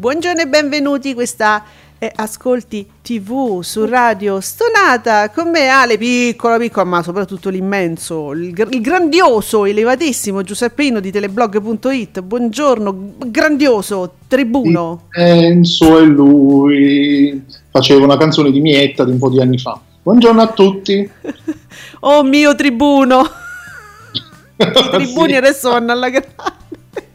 Buongiorno e benvenuti, questa è Ascolti TV su Radio Stonata con me Ale, piccola piccola ma soprattutto l'immenso, il, il grandioso, elevatissimo Giuseppino di teleblog.it. Buongiorno, grandioso, tribuno. Enzo e lui faceva una canzone di Mietta di un po' di anni fa. Buongiorno a tutti. oh mio tribuno. I tribuni Sì. adesso vanno alla grande.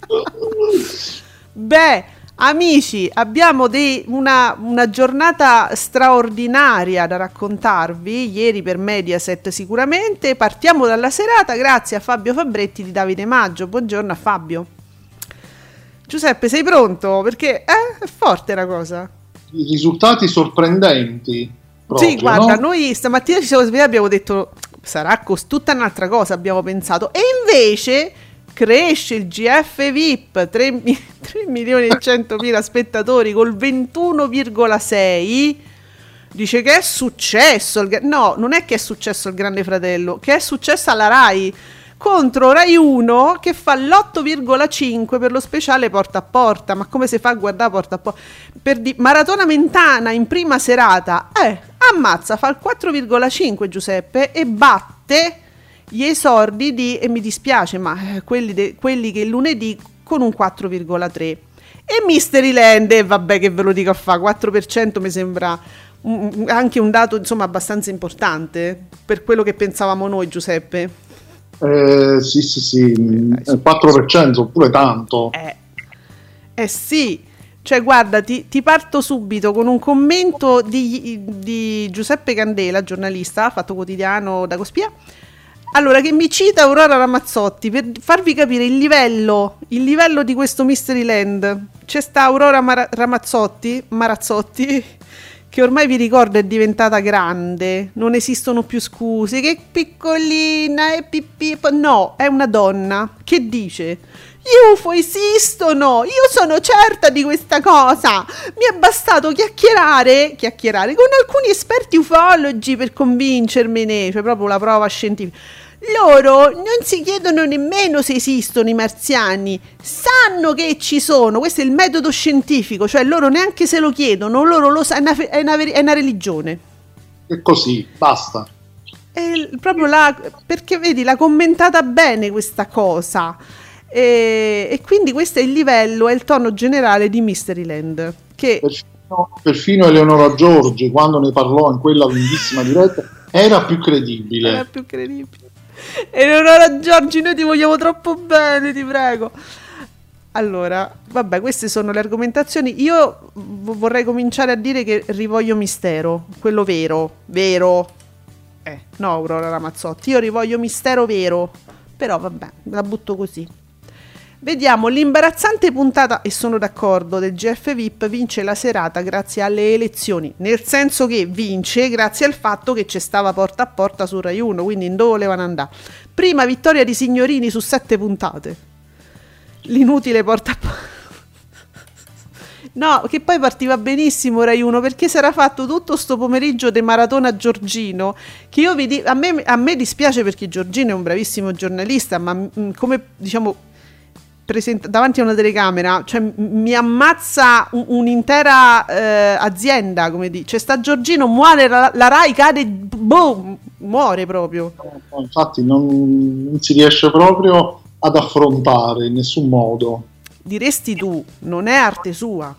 Beh, amici, abbiamo dei- una, una giornata straordinaria da raccontarvi. Ieri per Mediaset sicuramente. Partiamo dalla serata grazie a Fabio Fabretti di Davide Maggio. Buongiorno a Fabio. Giuseppe, sei pronto? Perché eh, è forte la cosa. I risultati sorprendenti. proprio, sì, guarda, no? noi stamattina ci siamo svegliati e abbiamo detto sarà cos- tutta un'altra cosa, abbiamo pensato. E invece cresce il GF VIP, 3, milioni e 100 mila spettatori col 21,6. Dice che è successo. gra- no, non è che è successo il Grande Fratello, che è successo alla Rai contro Rai 1 che fa l'8,5 per lo speciale porta a porta. Ma come si fa a guardare porta a porta? Per di- Maratona Mentana in prima serata, eh, ammazza, fa il 4,5 Giuseppe e batte gli esordi di, e mi dispiace, ma eh, quelli, de- quelli che lunedì con un 4,3. E Mysteryland, eh, vabbè che ve lo dico a fa, 4% mi sembra un- anche un dato insomma abbastanza importante per quello che pensavamo noi Giuseppe. Eh, sì, sì, sì, mm, dai, il 4% oppure tanto. Eh, eh sì, cioè guarda, ti, ti parto subito con un commento di, di Giuseppe Candela, giornalista, Fatto Quotidiano da Cospia. Allora, che mi cita Aurora Ramazzotti per farvi capire il livello, il livello di questo Mysteryland. C'è sta Aurora Mara- Ramazzotti, Marazzotti, che ormai vi ricordo è diventata grande, non esistono più scuse, che piccolina e pipì. No, è una donna che dice: Gli UFO esistono, io sono certa di questa cosa. Mi è bastato chiacchierare, chiacchierare con alcuni esperti ufologi per convincermene, cioè proprio la prova scientifica. Loro non si chiedono nemmeno se esistono i marziani, sanno che ci sono, questo è il metodo scientifico, cioè loro neanche se lo chiedono, loro lo sanno, è una, è una, è una religione. E così, basta. È proprio la, perché vedi, l'ha commentata bene questa cosa. E, e quindi questo è il livello, è il tono generale di Mysteryland. Che Perfino, perfino Eleonora Giorgi, quando ne parlò in quella lunghissima diretta, era più credibile. era più credibile. E Leonora Giorgi, noi ti vogliamo troppo bene, ti prego. Allora, vabbè, queste sono le argomentazioni. Io vorrei cominciare a dire che rivoglio mistero, quello vero, vero. Eh, no, Aurora Ramazzotti, io rivoglio mistero vero. Però vabbè, la butto così. Vediamo l'imbarazzante puntata, e sono d'accordo, del GF VIP vince la serata grazie alle elezioni, nel senso che vince grazie al fatto che c'è stava porta a porta su Rai 1, quindi in dove volevano andare. Prima vittoria di Signorini su sette puntate. L'inutile porta a porta. No, che poi partiva benissimo Rai 1 perché si era fatto tutto sto pomeriggio di maratona Giorgino. Che io vi dico, a me, a me dispiace perché Giorgino è un bravissimo giornalista, ma mm, come diciamo presenta- davanti a una telecamera, cioè mi ammazza un- un'intera eh, azienda, come dice. C'è sta Giorgino, muore la, la Rai, cade, boom, muore proprio. No, Infatti non, non si riesce proprio ad affrontare in nessun modo. Diresti tu, non è arte sua.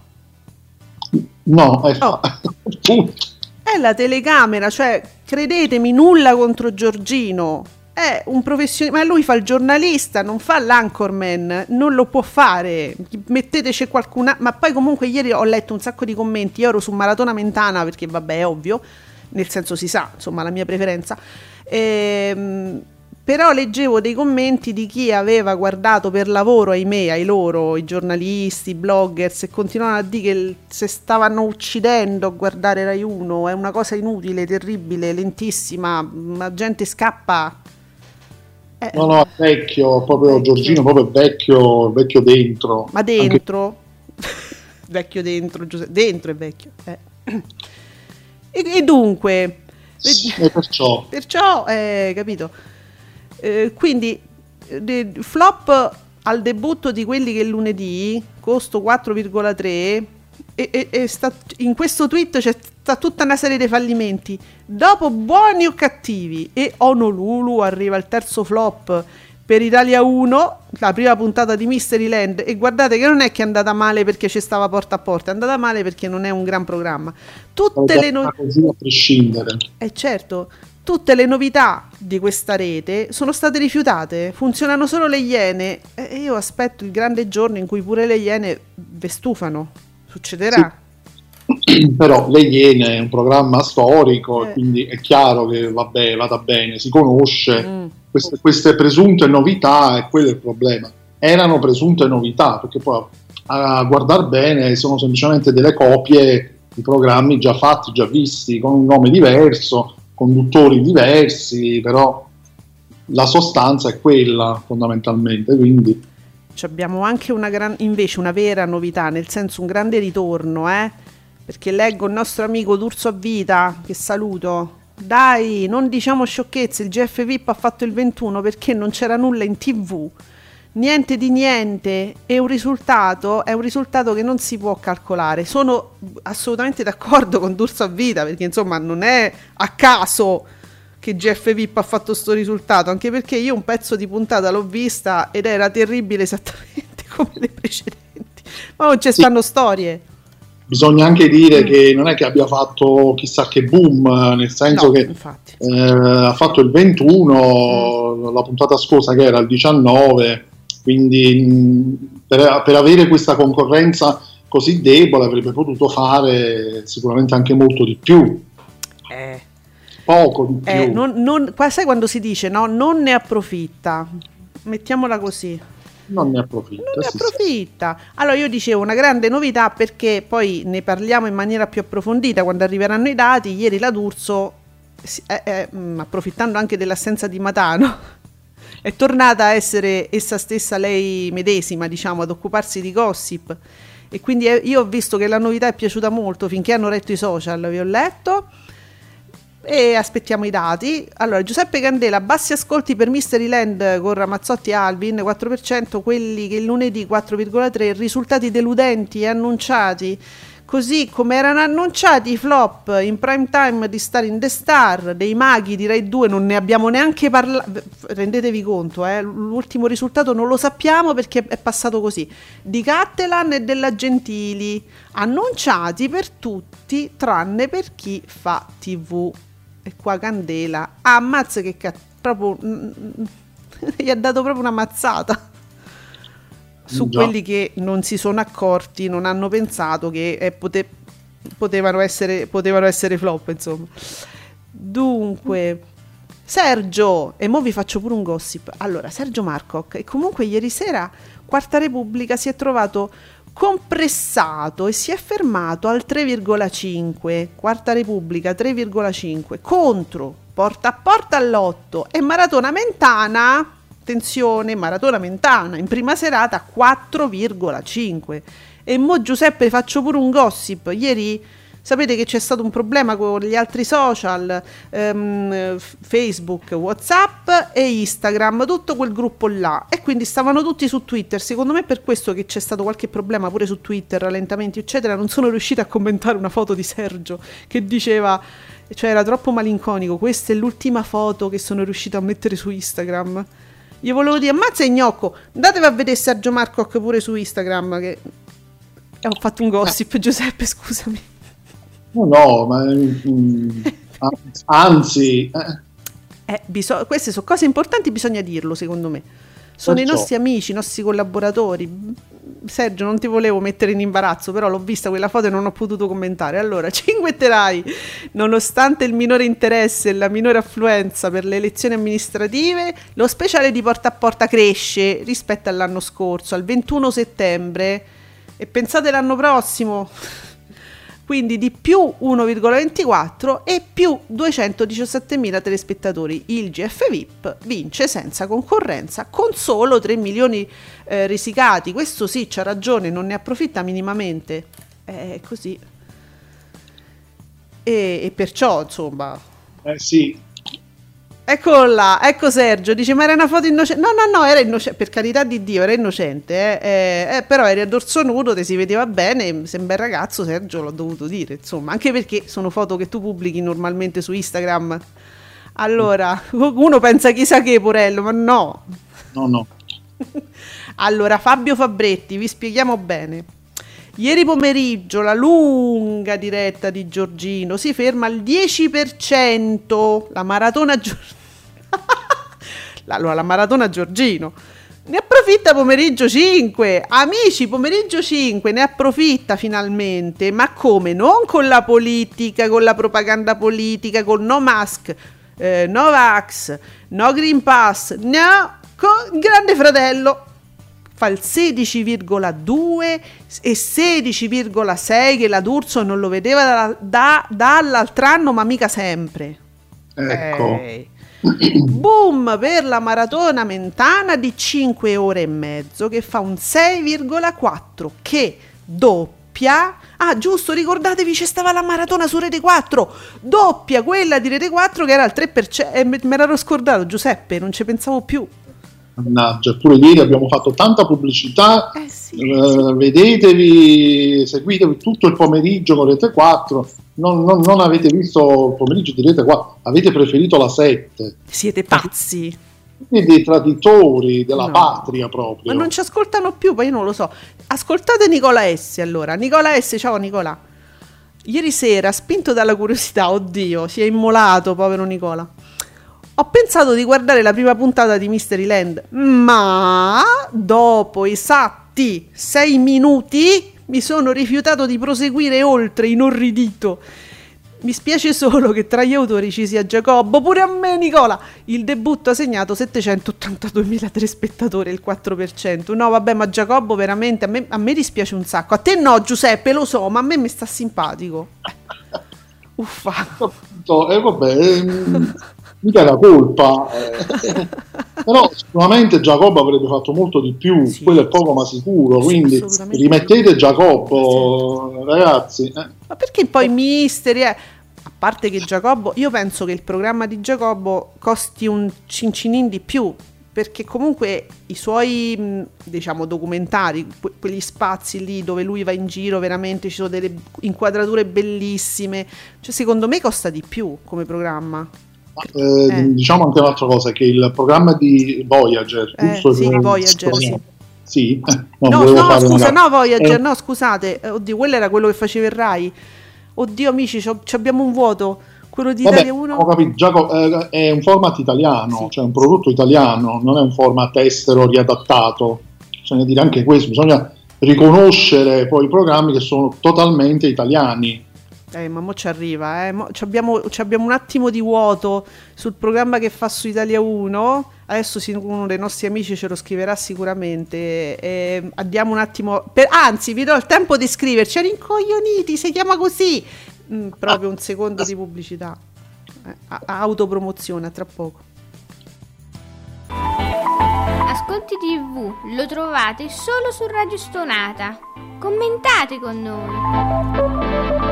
No, è Oh. punto. È la telecamera, cioè credetemi, nulla contro Giorgino. È un professionista, ma lui fa il giornalista, non fa l'anchorman, non lo può fare. Metteteci qualcuna, ma poi comunque ieri ho letto un sacco di commenti, io ero su Maratona Mentana perché vabbè, è ovvio. nel senso si sa, insomma, la mia preferenza. Ehm, però leggevo dei commenti di chi aveva guardato per lavoro, ahimè, ai loro, i giornalisti, i bloggers, e continuavano a dire che se stavano uccidendo a guardare Rai 1, è una cosa inutile, terribile, lentissima, la gente scappa. Eh, no, no, è vecchio, proprio vecchio. Giorgino, proprio vecchio, vecchio dentro. Ma dentro? Anche... vecchio dentro, Giuseppe, dentro è vecchio. Eh. E, e, dunque... E perciò... Perciò, eh, capito eh, quindi flop al debutto di quelli che lunedì, costo 4,3 e, e, e sta, in questo tweet c'è sta tutta una serie di fallimenti. Dopo buoni o cattivi e Honolulu arriva il terzo flop per Italia 1, la prima puntata di Mystery Land e guardate che non è che è andata male perché ci stava porta a porta, è andata male perché non è un gran programma. Tutte le notizie a prescindere. Eh certo, tutte le novità di questa rete sono state rifiutate, funzionano solo le iene e io aspetto il grande giorno in cui pure le iene ve stufano. Succederà. Sì. Però le Iene è un programma storico, eh. quindi è chiaro che vabbè, vada bene, si conosce mm. queste, queste, presunte novità e quello è il problema. Erano presunte novità, perché poi a guardare bene sono semplicemente delle copie di programmi già fatti, già visti, con un nome diverso, conduttori diversi, però la sostanza è quella fondamentalmente, quindi... abbiamo anche una gran, invece una vera novità, nel senso un grande ritorno, eh? perché leggo il nostro amico D'Urso a Vita, che saluto. Dai, non diciamo sciocchezze, il GF VIP ha fatto il 21 perché non c'era nulla in tv niente di niente è un risultato, è un risultato che non si può calcolare. Sono assolutamente d'accordo con D'Urso a Vita perché insomma non è a caso che Jeff Vip ha fatto questo risultato, anche perché io un pezzo di puntata l'ho vista ed era terribile esattamente come le precedenti. Ma non ci sì. stanno storie. Bisogna anche dire mm. che non è che abbia fatto chissà che boom, nel senso no, che eh, ha fatto il 21, mm. la puntata scorsa che era il 19 quindi per, per avere questa concorrenza così debole avrebbe potuto fare sicuramente anche molto di più. Eh. Poco di eh, più. Non, non, sai quando si dice no? Non ne approfitta. Mettiamola così. Non ne approfitta. Non ne approfitta. Sì. Allora io dicevo una grande novità perché poi ne parliamo in maniera più approfondita quando arriveranno i dati. Ieri la D'Urso, eh, eh, mm, approfittando anche dell'assenza di Matano, è tornata a essere essa stessa lei medesima, diciamo, ad occuparsi di gossip. E quindi eh, io ho visto che la novità è piaciuta molto finché hanno letto i social, vi ho letto. E aspettiamo i dati. Allora, Giuseppe Candela, bassi ascolti per Mystery Land con Ramazzotti e Alvin, 4%, quelli che il lunedì 4,3%, risultati deludenti e annunciati Così come erano annunciati i flop in prime time di Star in the Star, dei maghi di Rai 2 non ne abbiamo neanche parlato, rendetevi conto, eh? l'ultimo risultato non lo sappiamo perché è passato così, di Cattelan e della Gentili, annunciati per tutti tranne per chi fa tv. E qua Candela, ah, ammazza che cazzo, proprio, gli ha dato proprio una mazzata su Già. quelli che non si sono accorti, non hanno pensato che eh, pote- potevano, essere, potevano essere flop, insomma. Dunque, Sergio, e mo vi faccio pure un gossip. Allora, Sergio Marcoc, e comunque ieri sera Quarta Repubblica si è trovato compressato e si è fermato al 3,5. Quarta Repubblica 3,5 contro porta a porta all'8 e Maratona Mentana attenzione, Maratona Mentana in prima serata 4,5. E mo Giuseppe faccio pure un gossip. Ieri sapete che c'è stato un problema con gli altri social, ehm, Facebook, Whatsapp e Instagram, tutto quel gruppo là. E quindi stavano tutti su Twitter. Secondo me è per questo che c'è stato qualche problema pure su Twitter, rallentamenti, eccetera. Non sono riuscita a commentare una foto di Sergio che diceva cioè era troppo malinconico. Questa è l'ultima foto che sono riuscita a mettere su Instagram. Gli volevo dire, ammazza Gnocco, andatevi a vedere Sergio Marcoc pure su Instagram che... Ho fatto un gossip, eh. Giuseppe, scusami. No, no, ma... Mm, anzi... Eh. Eh, bisog- queste sono cose importanti, bisogna dirlo, secondo me. Sono Perciò. i nostri amici, i nostri collaboratori. Sergio, non ti volevo mettere in imbarazzo, però l'ho vista quella foto e non ho potuto commentare. Allora, cinguetterai, nonostante il minore interesse e la minore affluenza per le elezioni amministrative, lo speciale di porta a porta cresce rispetto all'anno scorso, al 21 settembre. E pensate l'anno prossimo, quindi di più 1,24 e più 217.000 telespettatori. Il GF VIP vince senza concorrenza con solo 3 milioni eh, risicati. Questo sì, c'ha ragione, non ne approfitta minimamente. È così. E, e perciò, insomma, Eh sì, Eccolo là, ecco Sergio, dice ma era una foto innocente, no no no, era innocente, per carità di Dio era innocente, eh, eh, eh, però eri a dorso nudo, ti si vedeva bene, sei un bel ragazzo Sergio, l'ho dovuto dire, insomma, anche perché sono foto che tu pubblichi normalmente su Instagram, allora uno pensa chissà che Porello, ma no, no, no. allora Fabio Fabretti, vi spieghiamo bene. Ieri pomeriggio la lunga diretta di Giorgino si ferma al 10%, la maratona Giorgino. allora, la maratona Giorgino. Ne approfitta pomeriggio 5, amici, pomeriggio 5, ne approfitta finalmente, ma come? Non con la politica, con la propaganda politica, con no mask, eh, no vax, no green pass, no, con Grande Fratello fa il 16,2 e 16,6 che la D'Urso non lo vedeva da, da- dall'altro anno ma mica sempre Ecco. Eh. boom per la maratona mentana di 5 ore e mezzo che fa un 6,4 che doppia ah giusto ricordatevi c'è stava la maratona su Rete 4 doppia quella di Rete 4 che era al 3% e me me l'ero scordato Giuseppe non ci pensavo più Mannaggia, eppure ieri abbiamo fatto tanta pubblicità. eh sì, eh, vedetevi, seguitevi tutto il pomeriggio con Rete 4. Non, non- non avete visto il pomeriggio di Rete 4, avete preferito la 7. siete pazzi Siete dei traditori della No. patria proprio. Ma non ci ascoltano più, poi io non lo so. Ascoltate Nicola S. allora. Nicola S, ciao Nicola. Ieri sera, spinto dalla curiosità, oddio, si è immolato, povero Nicola. Ho pensato di guardare la prima puntata di Mystery Land, ma dopo esatti sei minuti mi sono rifiutato di proseguire oltre, inorridito. Mi spiace solo che tra gli autori ci sia Giacobbo, pure a me Nicola. Il debutto ha segnato 782.000 telespettatori, il 4%. No, vabbè, ma Giacobbo veramente a me, a me dispiace un sacco. A te no, Giuseppe, lo so, ma a me mi sta simpatico. Uffa. E vabbè, ehm, mica la colpa. eh. Però sicuramente Giacobbo avrebbe fatto molto di più, Sì. quello è poco ma sicuro. Sì, Quindi rimettete Giacobbo, ragazzi. eh. Ma perché poi Misteri è... A parte che Giacobbo, io penso che il programma di Giacobbo costi un cincinin di più, perché comunque i suoi, diciamo, documentari, que- quegli spazi lì dove lui va in giro, veramente ci sono delle inquadrature bellissime, cioè secondo me costa di più come programma. Eh, Eh. Diciamo anche un'altra cosa, che il programma di Voyager, Eh, giusto? sì, Voyager, sì. Sì, no, No, no, scusa, una- no, Voyager, Eh, no, scusate, eh, oddio, quello era quello che faceva il Rai. Oddio, amici, abbiamo un vuoto. Quello di Vabbè, Italia 1. ho capito, Giacomo, è un format italiano, Sì. cioè un prodotto italiano, non è un format estero riadattato. Bisogna dire anche questo, bisogna riconoscere poi i programmi che sono totalmente italiani. Eh, ma mo ci arriva, eh. mo ci abbiamo, un attimo di vuoto sul programma che fa su Italia 1. Adesso uno dei nostri amici ce lo scriverà sicuramente. Eh, andiamo un attimo. per- anzi, vi do il tempo di scriverci. Rincoglioniti, si chiama così. Mm, proprio un secondo di pubblicità. Eh, autopromozione, a tra poco. Ascolti TV lo trovate solo su Radio Stonata. Commentate con noi.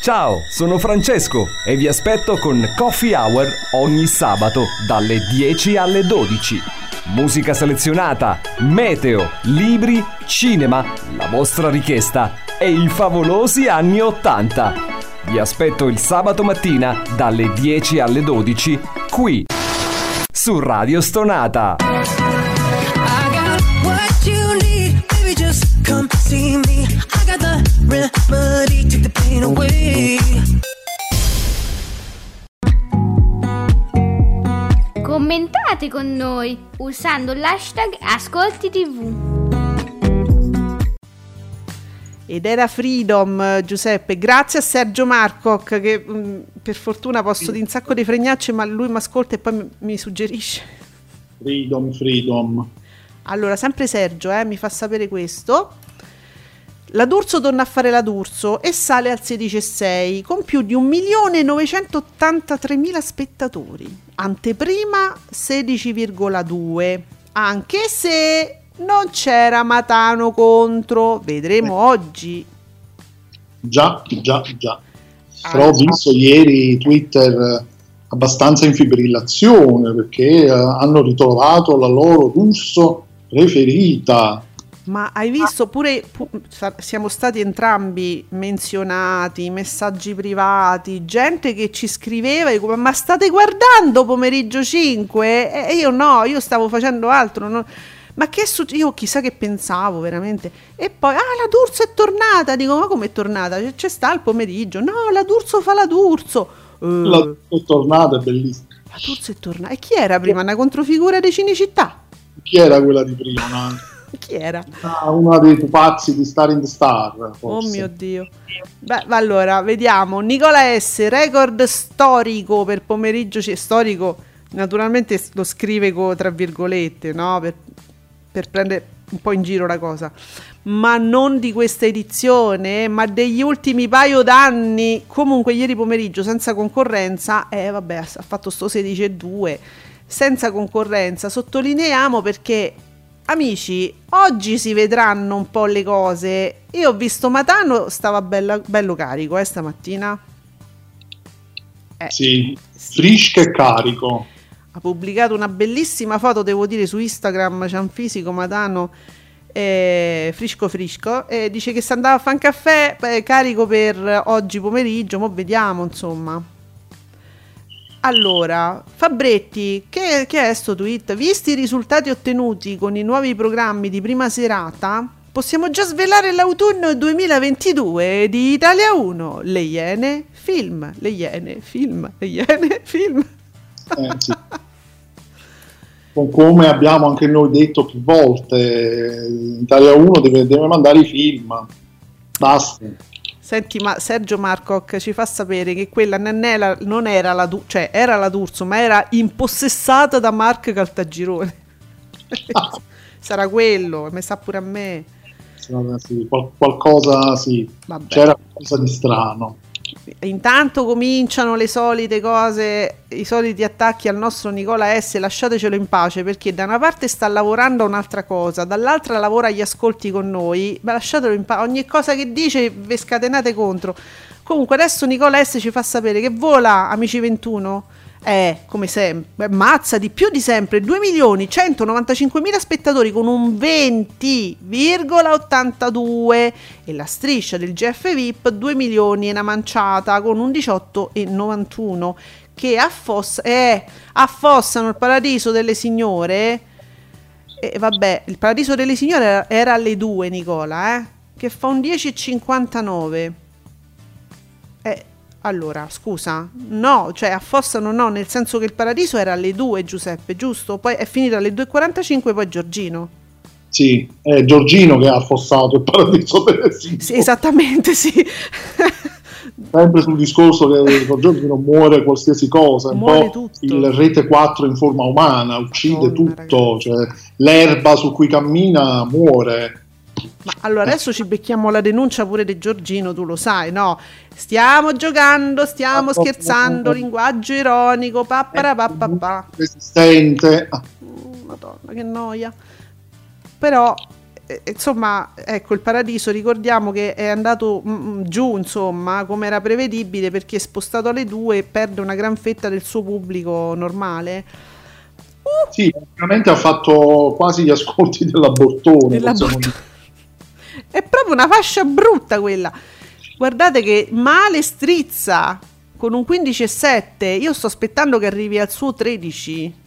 Ciao, sono Francesco e vi aspetto con Coffee Hour ogni sabato dalle 10 alle 12. Musica selezionata, meteo, libri, cinema, la vostra richiesta e i favolosi anni 80. Vi aspetto il sabato mattina dalle 10 alle 12 qui su Radio Stonata. I got what you need, baby. Just come see me. I got the remedy, take the pain away. Commentate con noi usando l'hashtag Ascolti TV. Ed era Freedom, Giuseppe. Grazie a Sergio Marcoc, che mh, per fortuna posso dire un sacco di fregnacce, ma lui mi ascolta e poi mi, mi suggerisce. Freedom, freedom. Allora, sempre Sergio eh, mi fa sapere questo. La D'Urso torna a fare la D'Urso e sale al 16,6 con più di 1.983.000 spettatori. Anteprima 16,2. Anche se non c'era Matano contro, vedremo oggi. Già, già, già. Però ho visto ieri Twitter eh, abbastanza in fibrillazione perché eh, hanno ritrovato la loro D'Urso preferita. Ma hai visto pure, pu- siamo stati entrambi menzionati, messaggi privati, gente che ci scriveva, dico, ma state guardando pomeriggio 5? E io no, io stavo facendo altro. no? Ma che succede? Io chissà che pensavo veramente. E poi, ah, la D'Urso è tornata. Dico, ma come è tornata? C'è, c'è sta il pomeriggio. No, la D'Urso fa la D'Urso. Eh, La è tornata, è bellissima. la D'Urso è tornata. E chi era prima? Una controfigura di Cinecittà? Chi era quella di prima? Chi era? una dei pupazzi di Star in the Star. Oh Forse. mio Dio. Beh, allora, vediamo. Nicola S, record storico per pomeriggio c- storico. Naturalmente lo scrive co- tra virgolette, no? Per, per prendere un po' in giro la cosa. Ma non di questa edizione, ma degli ultimi paio d'anni. Comunque ieri pomeriggio senza concorrenza, eh vabbè, ha ha fatto sto 16,2 senza concorrenza. Sottolineiamo perché Amici, oggi si vedranno un po' le cose. Io ho visto Matano, stava bella- bello carico eh, stamattina. Eh, Sì, frisco e carico. ha pubblicato una bellissima foto, devo dire, su Instagram, c'è un fisico Matano eh, frisco frisco e dice che si andava a fare un caffè eh, carico per oggi pomeriggio, mo vediamo insomma. Allora, Fabretti, che, che è sto tweet? Visti i risultati ottenuti con i nuovi programmi di prima serata, possiamo già svelare l'autunno 2022 di Italia 1. Le Iene, film, le Iene, film, le Iene, film. Eh, sì. Con come abbiamo anche noi detto più volte, Italia 1 deve, deve mandare i film. Basta. Senti, ma Sergio Marcoc ci fa sapere che quella non era, non era la Du- cioè era la D'Urso, ma era impossessata da Mark Caltagirone. Sarà quello, mi sa pure a me. Sì, qual- qualcosa sì, Vabbè. c'era qualcosa di strano. Intanto cominciano le solite cose, i soliti attacchi al nostro Nicola S. Lasciatecelo in pace perché da una parte sta lavorando a un'altra cosa, dall'altra lavora agli ascolti con noi. Ma lasciatelo in pace, ogni cosa che dice ve scatenate contro. Comunque adesso Nicola S. ci fa sapere che vola, amici 21. Eh, come sempre, mazza di più di sempre, 2 milioni 195 mila spettatori con un 20,82 e la striscia del GF VIP 2 milioni e una manciata con un 18,91 che affoss- eh, affossano il paradiso delle signore. E vabbè, il paradiso delle signore era, alle 2 Nicola, eh, che fa un 10,59 eh, allora, scusa, no, cioè affossano no, nel senso che il paradiso era alle 2 Giuseppe, giusto? Poi è finito alle 2.45, poi Giorgino. Sì, è Giorgino che ha affossato il paradiso signore. Sì, esattamente, sì. Sempre sul discorso che con Giorgino muore qualsiasi cosa, un Muore po' tutto. il rete 4 in forma umana, uccide Madonna, tutto, cioè, l'erba su cui cammina muore. Ma allora adesso ci becchiamo la denuncia pure di Giorgino, tu lo sai, no? Stiamo giocando, stiamo scherzando, linguaggio ironico, papparapapapà. Resistente. Ah, Mm, Madonna, che noia. Però, eh, insomma, ecco, il paradiso, ricordiamo che è andato mm, mm, giù, insomma, come era prevedibile, perché spostato alle due perde una gran fetta del suo pubblico normale. Sì, praticamente ha fatto quasi gli ascolti dell'abortone. Della possiamo bot- dire. È proprio una fascia brutta quella. Guardate che male strizza con un 15,7. Io sto aspettando che arrivi al suo 13.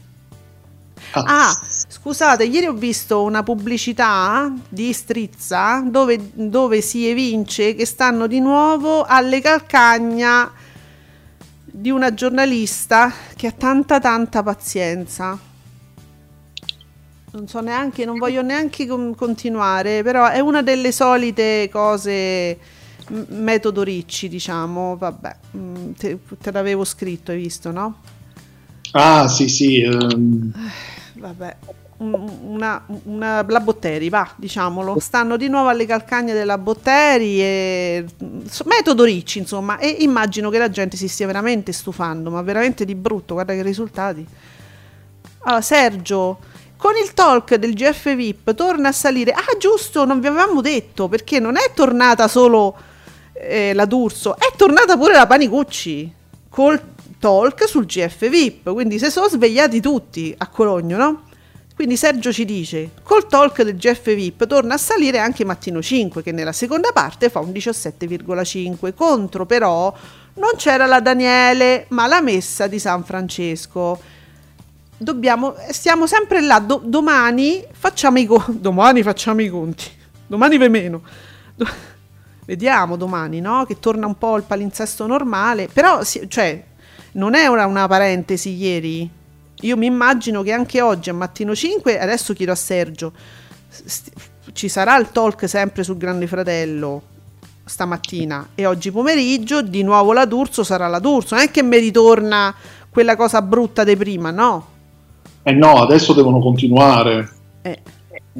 Ah, scusate, ieri ho visto una pubblicità di Strizza dove, dove si evince che stanno di nuovo alle calcagna di una giornalista che ha tanta tanta pazienza. Non so neanche, non voglio neanche con- continuare, però è una delle solite cose metodo Ricci, diciamo, vabbè, mm, te, te l'avevo scritto, hai visto, no? Ah, sì, sì. ehm, Vabbè, un- una, una, la Botteri, va, diciamolo. Stanno di nuovo alle calcagne della Botteri e so- metodo Ricci, insomma, e immagino che la gente si stia veramente stufando, ma veramente di brutto, guarda che risultati. Allora, Sergio, con il talk del GF VIP torna a salire. Ah, giusto, non vi avevamo detto, perché non è tornata solo eh, la D'Urso, è tornata pure la Panicucci col talk sul GF VIP, quindi si sono svegliati tutti a Cologno, no? Quindi Sergio ci dice, col talk del GF VIP torna a salire anche Mattino 5, che nella seconda parte fa un 17,5, contro però non c'era la Daniele, ma la messa di San Francesco. Dobbiamo, stiamo sempre là, do- domani facciamo i conti, domani facciamo i conti, domani ve meno. Do- Vediamo domani, no? Che torna un po' il palinsesto normale, però, si- cioè, non è una, una parentesi ieri. Io mi immagino che anche oggi a mattino 5, adesso chiedo a Sergio, st- ci sarà il talk sempre sul Grande Fratello stamattina e oggi pomeriggio di nuovo la D'Urso sarà la D'Urso, non è che mi ritorna quella cosa brutta di prima, no? Eh no, adesso devono continuare. Eh,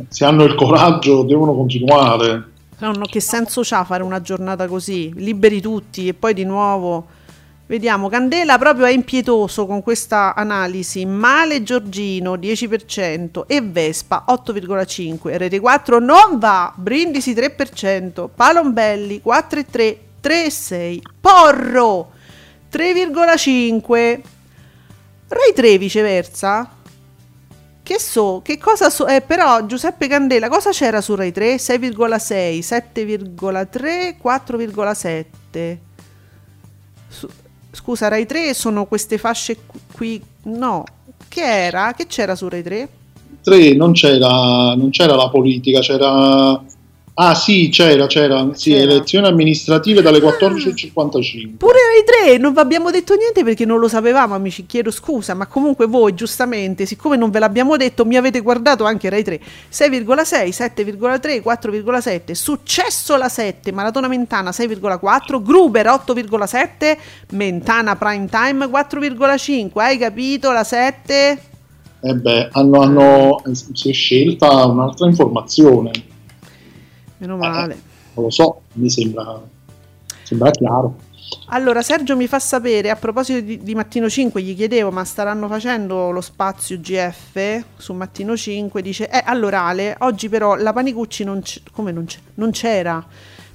Se hanno il coraggio, devono continuare. no, no, che senso c'ha fare una giornata così? Liberi tutti e poi di nuovo Vediamo, Candela proprio è impietoso con questa analisi. Male Giorgino 10% e Vespa 8,5%. Rete 4 non va, Brindisi 3%, Palombelli 4,3%, 3,6%, Porro 3,5%, Rai 3 viceversa. Che so, che cosa so, eh, però Giuseppe Candela, cosa c'era su Rai 3? 6,6, 7,3, 4,7. Su- scusa, Rai 3 sono queste fasce qu- qui, no, che era? Che c'era su Rai 3? 3 non c'era, non c'era la politica, c'era... Ah sì, c'era, c'era, sì, C'era. elezioni amministrative dalle 14.55. Pure Rai 3, non vi abbiamo detto niente perché non lo sapevamo, amici, chiedo scusa, ma comunque voi giustamente, siccome non ve l'abbiamo detto, mi avete guardato anche Rai 3. 6,6, 7,3, 4,7, successo la 7, Maratona Mentana 6,4, Gruber 8,7, Mentana Prime Time 4,5, hai capito la 7? E beh, hanno, hanno- si è scelta un'altra informazione. Meno male. Non lo so, mi sembra, sembra chiaro. Allora, Sergio mi fa sapere, a proposito di, di Mattino 5, gli chiedevo, ma staranno facendo lo spazio GF su Mattino 5? Dice, eh, all'orale, oggi però la Panicucci non, c- come non, c- non c'era,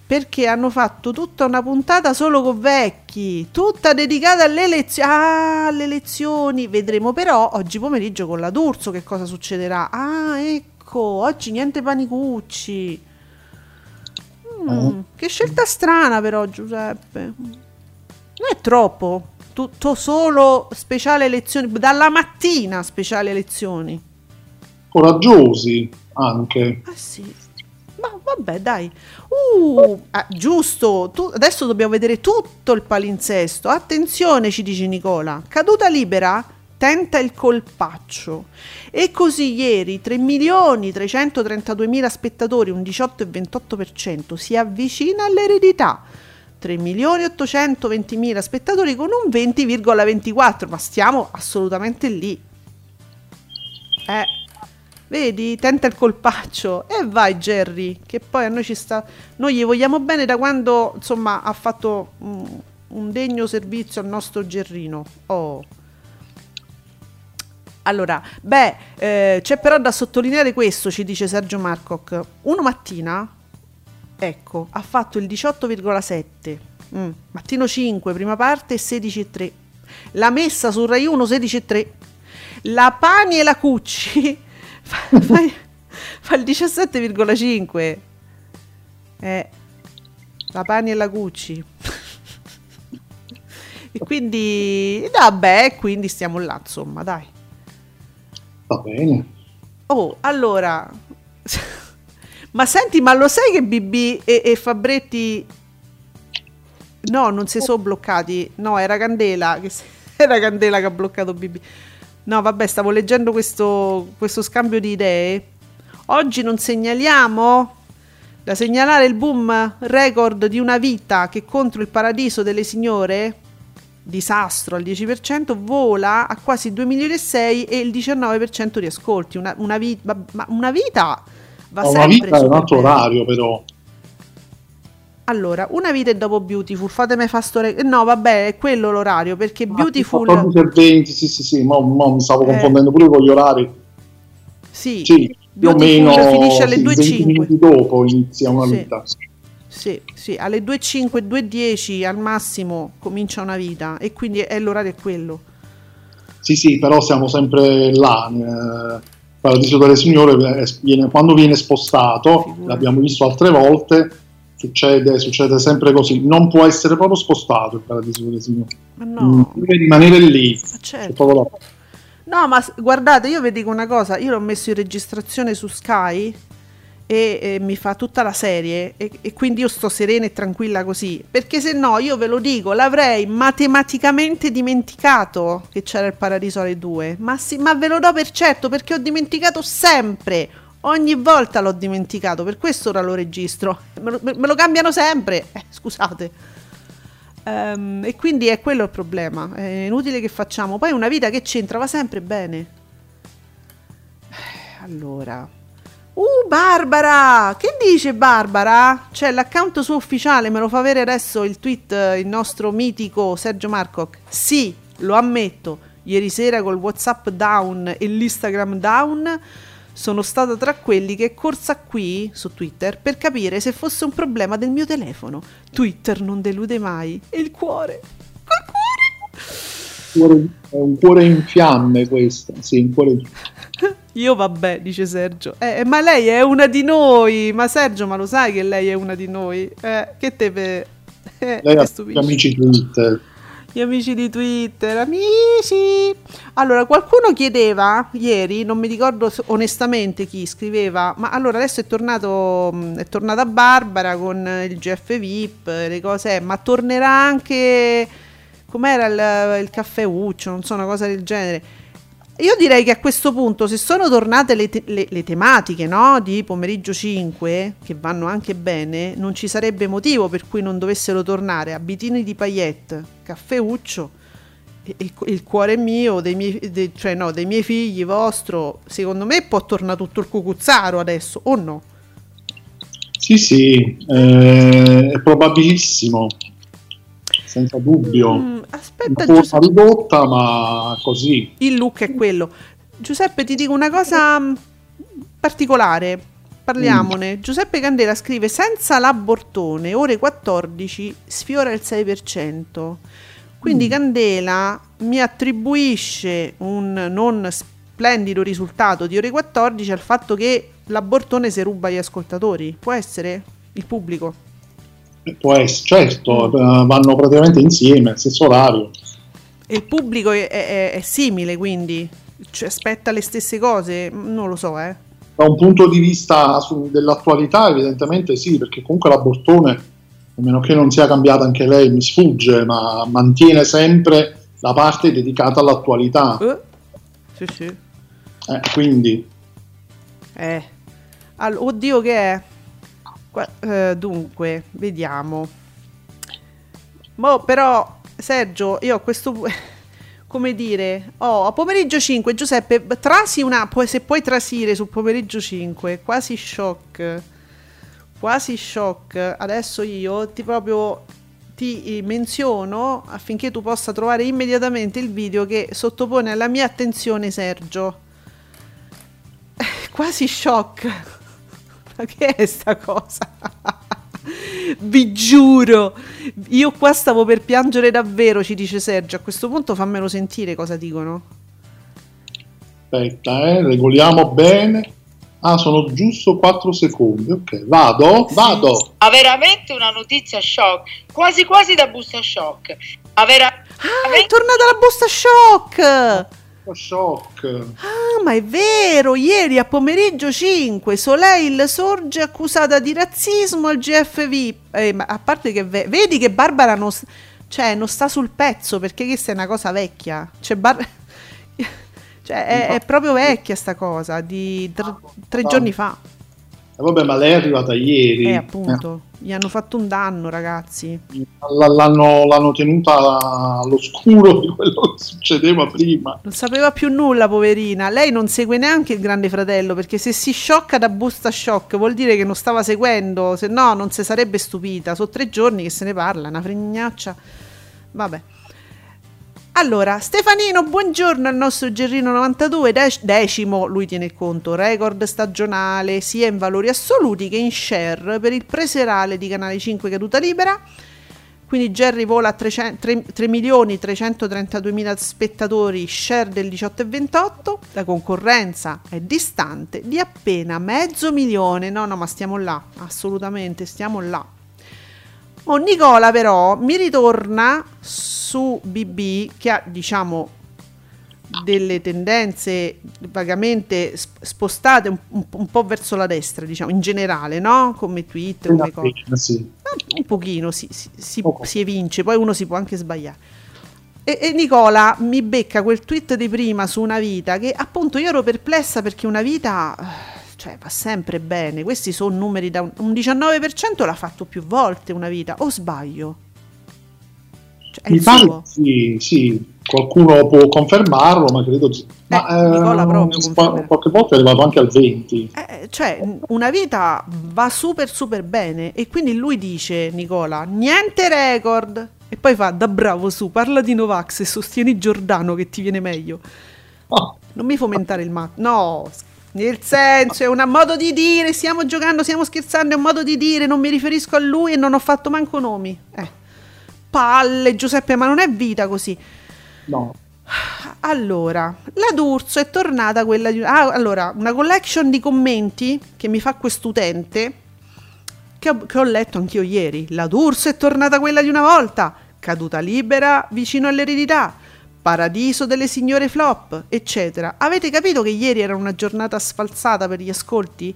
perché hanno fatto tutta una puntata solo con vecchi, tutta dedicata alle elezioni. Ah, alle elezioni. Vedremo però oggi pomeriggio con la D'Urso che cosa succederà. Ah, ecco, oggi niente Panicucci. Mm, Che scelta strana però Giuseppe. Non è troppo. Tutto solo speciale elezioni. Dalla mattina speciale elezioni. Coraggiosi anche. Ah sì. Ma vabbè, dai. Uh, ah, giusto. Tu- adesso dobbiamo vedere tutto il palinsesto. Attenzione, ci dice Nicola. Caduta libera tenta il colpaccio. E così ieri 3 milioni 332 mila spettatori, un 18,28%, si avvicina all'eredità. 3 milioni 820 mila spettatori con un 20,24, ma stiamo assolutamente lì. Eh, vedi, tenta il colpaccio e vai Jerry, che poi a noi ci sta, noi gli vogliamo bene da quando insomma ha fatto mm, un degno servizio al nostro Gerrino. Oh. Allora, beh, eh, c'è però da sottolineare questo, ci dice Sergio Marcoc. Una mattina, ecco, ha fatto il 18,7. Mm, Mattino 5, prima parte, 16,3. La messa su Rai 1, 16,3. La Pani e la Cucci fa, fa- fa il 17,5. Eh, la Pani e la Gucci. e quindi, vabbè, quindi stiamo là, insomma, dai. Va bene. Oh, allora. ma senti, ma lo sai che BB e, e Fabretti No, non si sono bloccati. No, era Candela che, era Candela che ha bloccato BB. No, vabbè, stavo leggendo questo, questo scambio di idee. Oggi non segnaliamo da segnalare il boom record di una vita che contro il paradiso delle signore, disastro al 10%, vola a quasi 2 milioni e 6 e il 19% di ascolti. Una, una, vi- ma- ma una vita va Ma sempre una vita è un altro bene. orario, però. Allora, una vita è dopo Beautiful, fatemi fa sto re- No, vabbè, è quello l'orario, perché Beautiful... 14 e 20, sì, sì, sì, mo mi stavo Eh. confondendo pure con gli orari. Sì, Sì, più o meno finisce alle sì, 20 2.05. minuti dopo inizia una Sì. vita. Sì, sì, alle 2.05, 2.10 al massimo comincia una vita e quindi è l'orario è quello. Sì, sì, però siamo sempre là. eh, Paradiso delle Signore eh, viene- quando viene spostato, Figurati. l'abbiamo visto altre volte, succede, succede sempre così. Non può essere proprio spostato il Paradiso delle Signore. Ma Mm, no, deve rimanere lì. ma certo. No, ma guardate, io vi dico una cosa, io l'ho messo in registrazione su Sky e, e mi fa tutta la serie e, e quindi io sto serena e tranquilla così, perché se no io ve lo dico, l'avrei matematicamente dimenticato che c'era il Paradiso alle 2, ma, sì, ma ve lo do per certo perché ho dimenticato sempre, ogni volta l'ho dimenticato, per questo ora lo registro, me lo, me lo cambiano sempre, eh, scusate. Ehm, e quindi è quello il problema. È inutile che facciamo. Poi una vita che c'entra va sempre bene. Eh, Allora. Uh, Barbara! Che dice Barbara? C'è l'account suo ufficiale, me lo fa avere adesso il tweet, eh, il nostro mitico Sergio Marcoc. Sì, lo ammetto. Ieri sera col WhatsApp down e l'Instagram down sono stata tra quelli che è corsa qui su Twitter per capire se fosse un problema del mio telefono. Twitter non delude mai. E il cuore? Col cuore? È un cuore in fiamme questo. Sì, un cuore in Io vabbè, dice Sergio. Eh, ma lei è una di noi. Ma Sergio, ma lo sai che lei è una di noi? Eh, che te pe- eh, Lei ha gli amici Twitter. Gli amici di Twitter, amici. Allora, qualcuno chiedeva ieri, non mi ricordo onestamente chi scriveva, ma allora adesso è tornato mh, è tornata Barbara con il GF VIP, le cose, ma tornerà anche com'era il, il caffè Uccio, non so, una cosa del genere. Io direi che a questo punto, se sono tornate le, te- le- le tematiche no, di pomeriggio 5, che vanno anche bene, non ci sarebbe motivo per cui non dovessero tornare abitini di paillette, caffeuccio, e il cuore mio, dei miei, de- cioè no, dei miei figli, vostro. Secondo me può tornare tutto il cucuzzaro adesso, o no? Sì, sì, eh, è probabilissimo, senza dubbio. Mm, aspetta, Una Giuseppe. ridotta, ma così. Il look è quello. Giuseppe, ti dico una cosa mm, particolare. Parliamone. Giuseppe Candela scrive: Senza l'abortone, ore 14 sfiora il 6%. Quindi Candela mi attribuisce un non splendido risultato di ore 14 al fatto che l'abortone si ruba gli ascoltatori. Può essere? Il pubblico. Può essere, certo, eh, vanno praticamente insieme, stesso orario. E il pubblico è, è- è simile, quindi cioè, aspetta le stesse cose? Non lo so, eh. Da un punto di vista su- dell'attualità, evidentemente sì, perché comunque l'abortone, a meno che non sia cambiata anche lei, mi sfugge, ma mantiene sempre la parte dedicata all'attualità. Eh? Sì, sì. Eh, quindi, Eh. All- oddio che è? Qua- eh, dunque, vediamo. Mo, però, Sergio, io a questo come dire, oh, a pomeriggio 5, Giuseppe, trasi una, se puoi trasire sul pomeriggio 5, quasi shock. Quasi shock. Adesso io ti proprio ti eh, menziono affinché tu possa trovare immediatamente il video che sottopone alla mia attenzione Sergio. Quasi shock. Ma che è sta cosa? Vi giuro, io qua stavo per piangere davvero, ci dice Sergio. A questo punto fammelo sentire cosa dicono. aspetta, eh, regoliamo bene. Ah, sono giusto 4 secondi. Ok, vado, vado. Ha veramente una notizia shock, quasi quasi da busta shock. Ha vera- Ah, è tornata la busta shock! Shock. Ah, ma è vero, ieri a pomeriggio 5 Soleil sorge accusata di razzismo al GFV. Eh, ma a parte che ve- vedi che Barbara non, cioè, non sta sul pezzo perché questa è una cosa vecchia. Cioè, Bar- cioè è, è proprio vecchia sta cosa di tr- tre giorni fa. Eh, vabbè, ma lei è arrivata ieri. Eh, appunto, gli hanno fatto un danno, ragazzi. Eh, l- l'hanno, l'hanno tenuta all'oscuro di quello che succedeva prima. Non sapeva più nulla, poverina. Lei non segue neanche il Grande Fratello perché se si sciocca da busta shock vuol dire che non stava seguendo, se no non si sarebbe stupita. Sono tre giorni che se ne parla, una fregnaccia. Vabbè. Allora, Stefanino, buongiorno al nostro Gerrino 92, dec- decimo, lui tiene conto, record stagionale sia in valori assoluti che in share per il preserale di Canale 5 Caduta Libera. Quindi Jerry vola a 300 3, 3 milioni 332 mila spettatori, share del 18,28. La concorrenza è distante di appena mezzo milione. No, no, ma stiamo là, assolutamente, stiamo là. Oh, Nicola però mi ritorna su BB che ha, diciamo, delle tendenze vagamente sp- spostate un, un- un po' verso la destra, diciamo, in generale, no? Come tweet, come cose. Sì. Un pochino si, si, si, Poco. si evince, poi uno si può anche sbagliare. E, e Nicola mi becca quel tweet di prima su una vita che appunto io ero perplessa perché una vita cioè, va sempre bene. Questi sono numeri da un, un 19% l'ha fatto più volte una vita, o sbaglio? Cioè, Mi il pare suo. sì, sì, qualcuno può confermarlo, ma credo sì. Ma, Eh, proprio conferma. qualche volta è arrivato anche al 20. Eh, cioè, una vita va super super bene e quindi lui dice, Nicola, niente record. E poi fa, da bravo su, parla di Novax e sostieni Giordano che ti viene meglio. Ah, Non mi fomentare il matto. No, nel senso, è un modo di dire, stiamo giocando, stiamo scherzando, è un modo di dire, non mi riferisco a lui e non ho fatto manco nomi. Eh. Palle, Giuseppe, ma non è vita così. no. Allora, la D'Urso è tornata quella di... Ah, allora, una collection di commenti che mi fa quest'utente che ho, che ho letto anch'io ieri. La D'Urso è tornata quella di una volta, caduta libera vicino all'eredità, paradiso delle signore flop, eccetera. Avete capito che ieri era una giornata sfalsata per gli ascolti?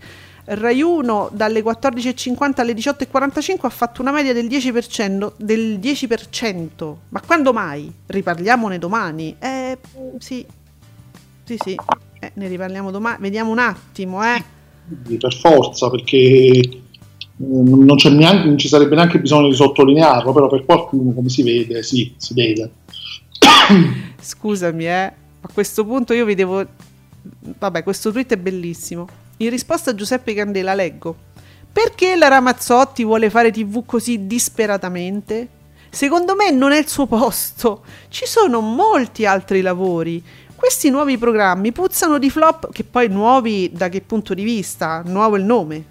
Rai 1 dalle 14.50 alle 18.45 ha fatto una media del 10%, del 10%. Ma quando mai? Riparliamone domani. Eh, sì. Sì, sì. Eh, ne riparliamo domani. Vediamo un attimo, eh. per forza, perché eh, non, neanche, non ci sarebbe neanche bisogno di sottolinearlo, però per qualcuno, come si vede, sì, si vede. Scusami, eh. A questo punto io vi devo. Vabbè, questo tweet è bellissimo. In risposta a Giuseppe Candela leggo: Perché la Ramazzotti vuole fare TV così disperatamente? Secondo me non è il suo posto. Ci sono molti altri lavori. Questi nuovi programmi puzzano di flop, che poi nuovi da che punto di vista? Nuovo il nome.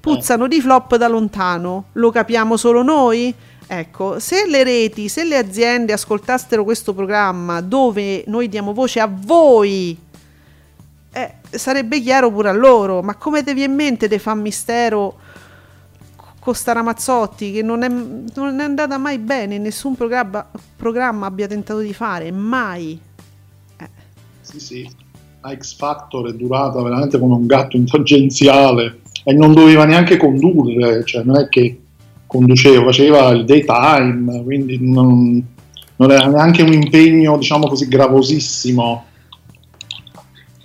Puzzano di flop da lontano. Lo capiamo solo noi? Ecco, se le reti, se le aziende ascoltassero questo programma dove noi diamo voce a voi, eh, sarebbe chiaro pure a loro. Ma come ti viene in mente di fa mistero con sta Ramazzotti che non è, non è andata mai bene, nessun programma, programma abbia tentato di fare, mai. Sì, sì. La X Factor è durata veramente come un gatto in tangenziale e non doveva neanche condurre, cioè non è che conduceva, faceva il daytime, quindi non, non era neanche un impegno, diciamo così, gravosissimo.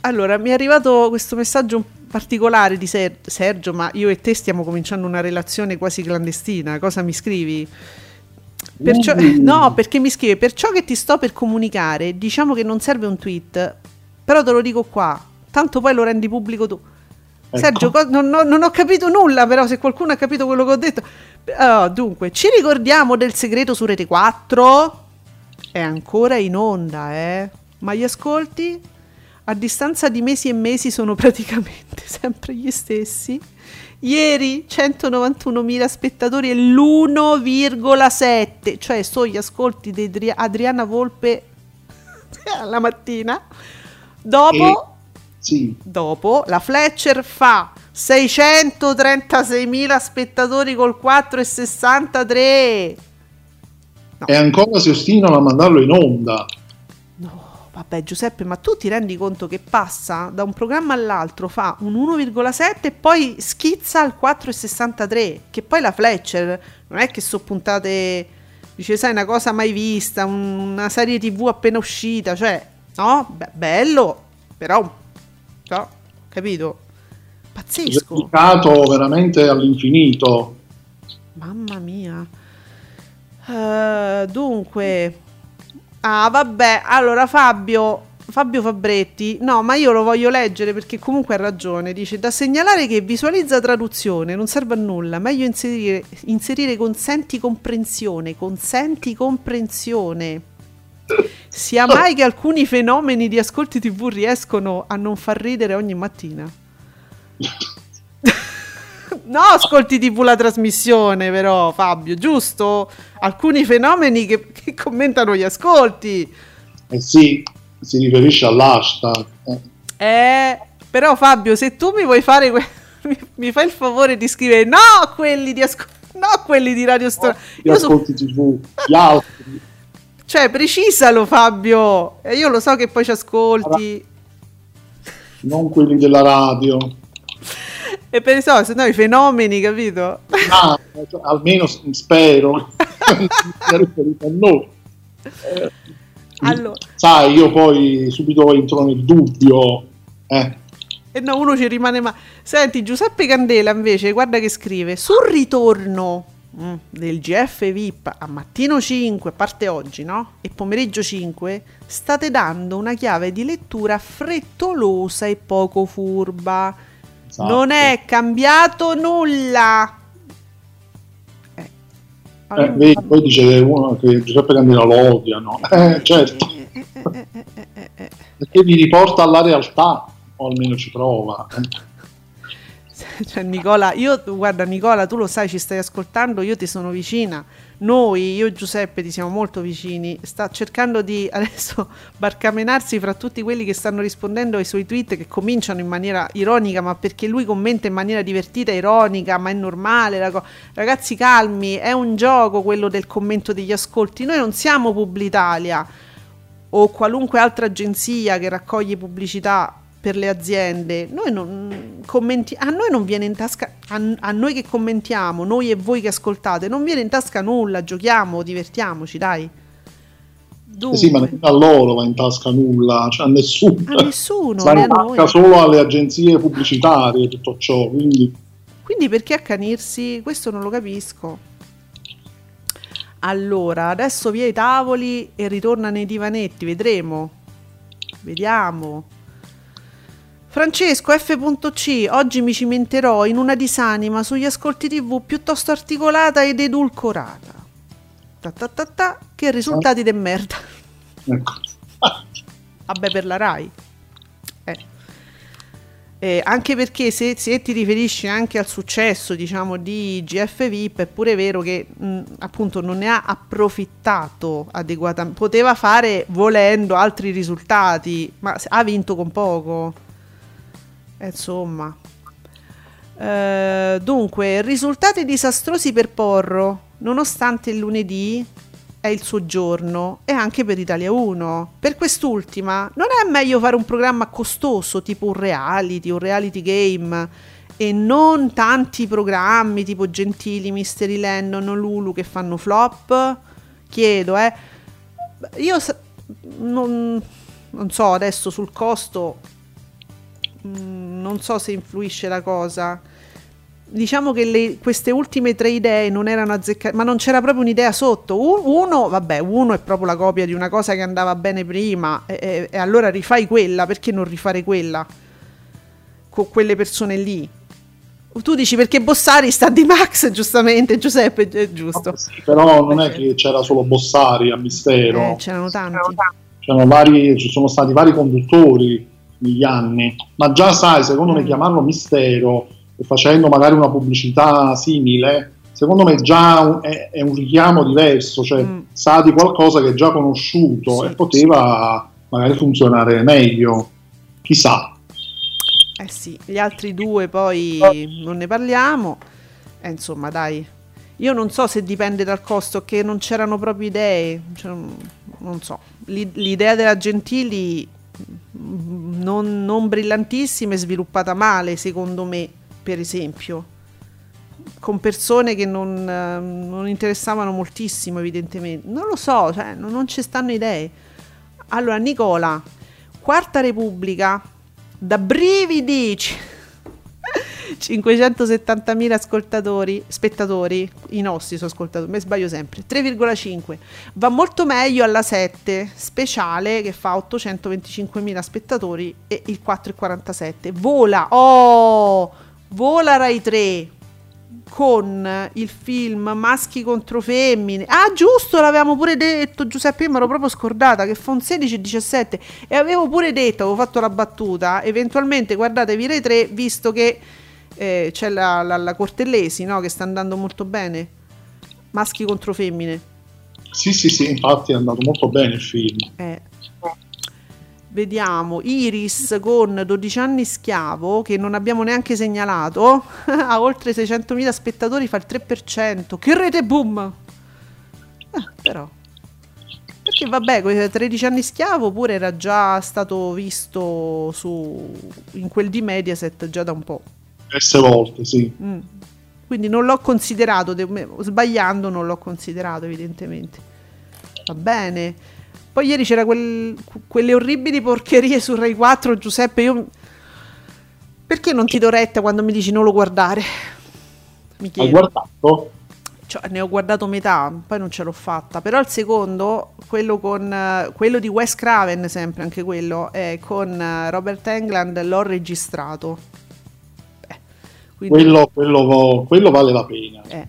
Allora, mi è arrivato questo messaggio particolare di Ser- Sergio, ma io e te stiamo cominciando una relazione quasi clandestina. Cosa mi scrivi? Perciò- Uh. no, perché mi scrive, perciò che ti sto per comunicare, diciamo che non serve un tweet, però te lo dico qua, tanto poi lo rendi pubblico tu. Ecco. Sergio, non, ho- non ho capito nulla, però se qualcuno ha capito quello che ho detto. Ah, dunque, ci ricordiamo del segreto su Rete 4? È ancora in onda, eh? Ma gli ascolti? A distanza di mesi e mesi sono praticamente sempre gli stessi. Ieri 191.000 spettatori e l'1,7, cioè sono gli ascolti di Adri- Adriana Volpe alla mattina. Dopo, Sì, dopo la Fletcher fa 636.000 spettatori col 4,63. e ancora si ostinano a mandarlo in onda. No, vabbè Giuseppe, ma tu ti rendi conto che passa da un programma all'altro, fa un 1,7 e poi schizza al 4,63, che poi la Fletcher non è che so puntate, dice sai una cosa mai vista, un- una serie tv appena uscita, cioè, no, Beh, bello, però, però, capito? Pazzesco. Replicato veramente all'infinito. Mamma mia. Eh, dunque, ah, vabbè. Allora, Fabio. Fabio Fabretti, no, ma io lo voglio leggere perché comunque ha ragione. Dice: Da segnalare che visualizza traduzione non serve a nulla. Meglio inserire, inserire consenti comprensione. Consenti comprensione. Sia mai che alcuni fenomeni di ascolti TV riescono a non far ridere ogni mattina. No, ascolti TV la trasmissione, però, Fabio, giusto? Alcuni fenomeni che, che commentano gli ascolti. Eh sì, si riferisce all'hashtag. Eh, Eh, però, Fabio, se tu mi vuoi fare. que- mi, mi fai il favore di scrivere no quelli di ascolti. No, quelli di Radio Storia. gli Io so- ascolti TV, gli altri. cioè, precisalo, Fabio. E io lo so che poi ci ascolti. non quelli della radio. E per so, se no i fenomeni, capito? Ah, cioè, almeno spero noi. Eh, Allora. Sai, io poi subito entro nel dubbio. Eh, E no, uno ci rimane ma. Senti, Giuseppe Candela invece, guarda che scrive: sul ritorno mm, del GF VIP a mattino 5, a parte oggi, no? E pomeriggio 5, state dando una chiave di lettura frettolosa e poco furba. Esatto. Non è cambiato nulla. Eh. Eh, vedi, poi dice uno che Giuseppe Candela lo odiano. Eh, certo, Eh, eh, eh, eh, perché vi riporta alla realtà, o almeno ci prova. Cioè, Nicola, io guarda Nicola, tu lo sai, ci stai ascoltando, io ti sono vicina. Noi, io e Giuseppe, ti siamo molto vicini. Sta cercando di adesso barcamenarsi fra tutti quelli che stanno rispondendo ai suoi tweet che cominciano in maniera ironica, ma perché lui commenta in maniera divertita, ironica, ma è normale. Ragazzi, calmi, è un gioco quello del commento degli ascolti. Noi non siamo Publitalia o qualunque altra agenzia che raccoglie pubblicità per le aziende, noi non commenti- a noi non viene in tasca, a, a noi che commentiamo, noi e voi che ascoltate, non viene in tasca nulla, giochiamo, divertiamoci, dai. Eh Dunque, sì, ma a loro va in tasca nulla, cioè a nessuno. a nessuno, Va in tasca solo alle agenzie pubblicitarie tutto ciò, quindi Quindi perché accanirsi? Questo non lo capisco. Allora, adesso via i tavoli e ritorna nei divanetti, vedremo. Vediamo. Francesco F.C. Oggi mi cimenterò in una disanima sugli ascolti TV piuttosto articolata ed edulcorata. Ta ta ta ta, che risultati de merda. ecco. Vabbè, per la Rai. Eh. Eh, anche perché se, se ti riferisci anche al successo, diciamo, di GF VIP, è pure vero che mh, appunto non ne ha approfittato adeguatamente. Poteva fare volendo altri risultati, ma ha vinto con poco. Eh, insomma. Eh, dunque, risultati disastrosi per Porro, nonostante il lunedì è il suo giorno e anche per Italia 1. Per quest'ultima, non è meglio fare un programma costoso tipo un reality, un reality game e non tanti programmi tipo Gentili, Mystery Lennon Lulu che fanno flop? Chiedo, eh. Io non, non so adesso sul costo, mm, non so se influisce la cosa. Diciamo che le- queste ultime tre idee non erano azzeccate, ma non c'era proprio un'idea sotto. Uno, vabbè, uno è proprio la copia di una cosa che andava bene prima, e, e- e allora rifai quella, perché non rifare quella con quelle persone lì? Tu dici perché Bossari sta di Max, giustamente, Giuseppe, è giusto. Però non è che c'era solo Bossari a mistero, Eh, c'erano tanti. c'erano vari, ci sono stati vari conduttori negli anni, ma già sai, secondo me Mm. chiamarlo mistero e facendo magari una pubblicità simile, secondo me già un- è, è un richiamo diverso, cioè Mm. sa di qualcosa che è già conosciuto Sì. e poteva magari funzionare meglio, chissà. Eh sì, gli altri due poi non ne parliamo. Eh, insomma, dai. Io non so se dipende dal costo, che non c'erano proprio idee. Cioè, non so. L'i- L'idea della Gentili non, non brillantissima e sviluppata male, secondo me, per esempio. Con persone che non, eh, non interessavano moltissimo, evidentemente. Non lo so, cioè, non, non ci stanno idee. Allora, Nicola, Quarta Repubblica, da brividi. C- 570.000 ascoltatori, spettatori, i nostri sono ascoltatori, mi sbaglio sempre, 3,5. Va molto meglio alla 7 speciale che fa 825.000 spettatori e il 4,47. Vola, oh, vola Rai 3 con il film Maschi contro femmine. Ah, giusto, l'avevamo pure detto, Giuseppe, io mi ero proprio scordata che fa un 16-17 e avevo pure detto, avevo fatto la battuta, eventualmente guardatevi Rai 3 visto che eh, c'è la, la- la Cortellesi, no, che sta andando molto bene. Maschi contro femmine. Sì, sì, sì, infatti è andato molto bene il film. Eh. Vediamo Iris con 12 anni schiavo che non abbiamo neanche segnalato ha oltre 600.000 spettatori fa il 3% che rete boom! Eh, però. Perché vabbè quei 13 anni schiavo pure era già stato visto su in quel di Mediaset già da un po' Diverse volte, sì. Mm. quindi non l'ho considerato de- sbagliando non l'ho considerato evidentemente. Va bene poi ieri c'era quel- quelle orribili porcherie su Rai 4 Giuseppe io perché non ti do retta quando mi dici non lo guardare mi Hai chiedo guardato? Cioè, ne ho guardato metà, poi non ce l'ho fatta. Però il secondo, quello con quello di Wes Craven, sempre anche quello, è con eh, Robert England, l'ho registrato. Beh, quindi- Quello, quello- quello vale la pena. eh,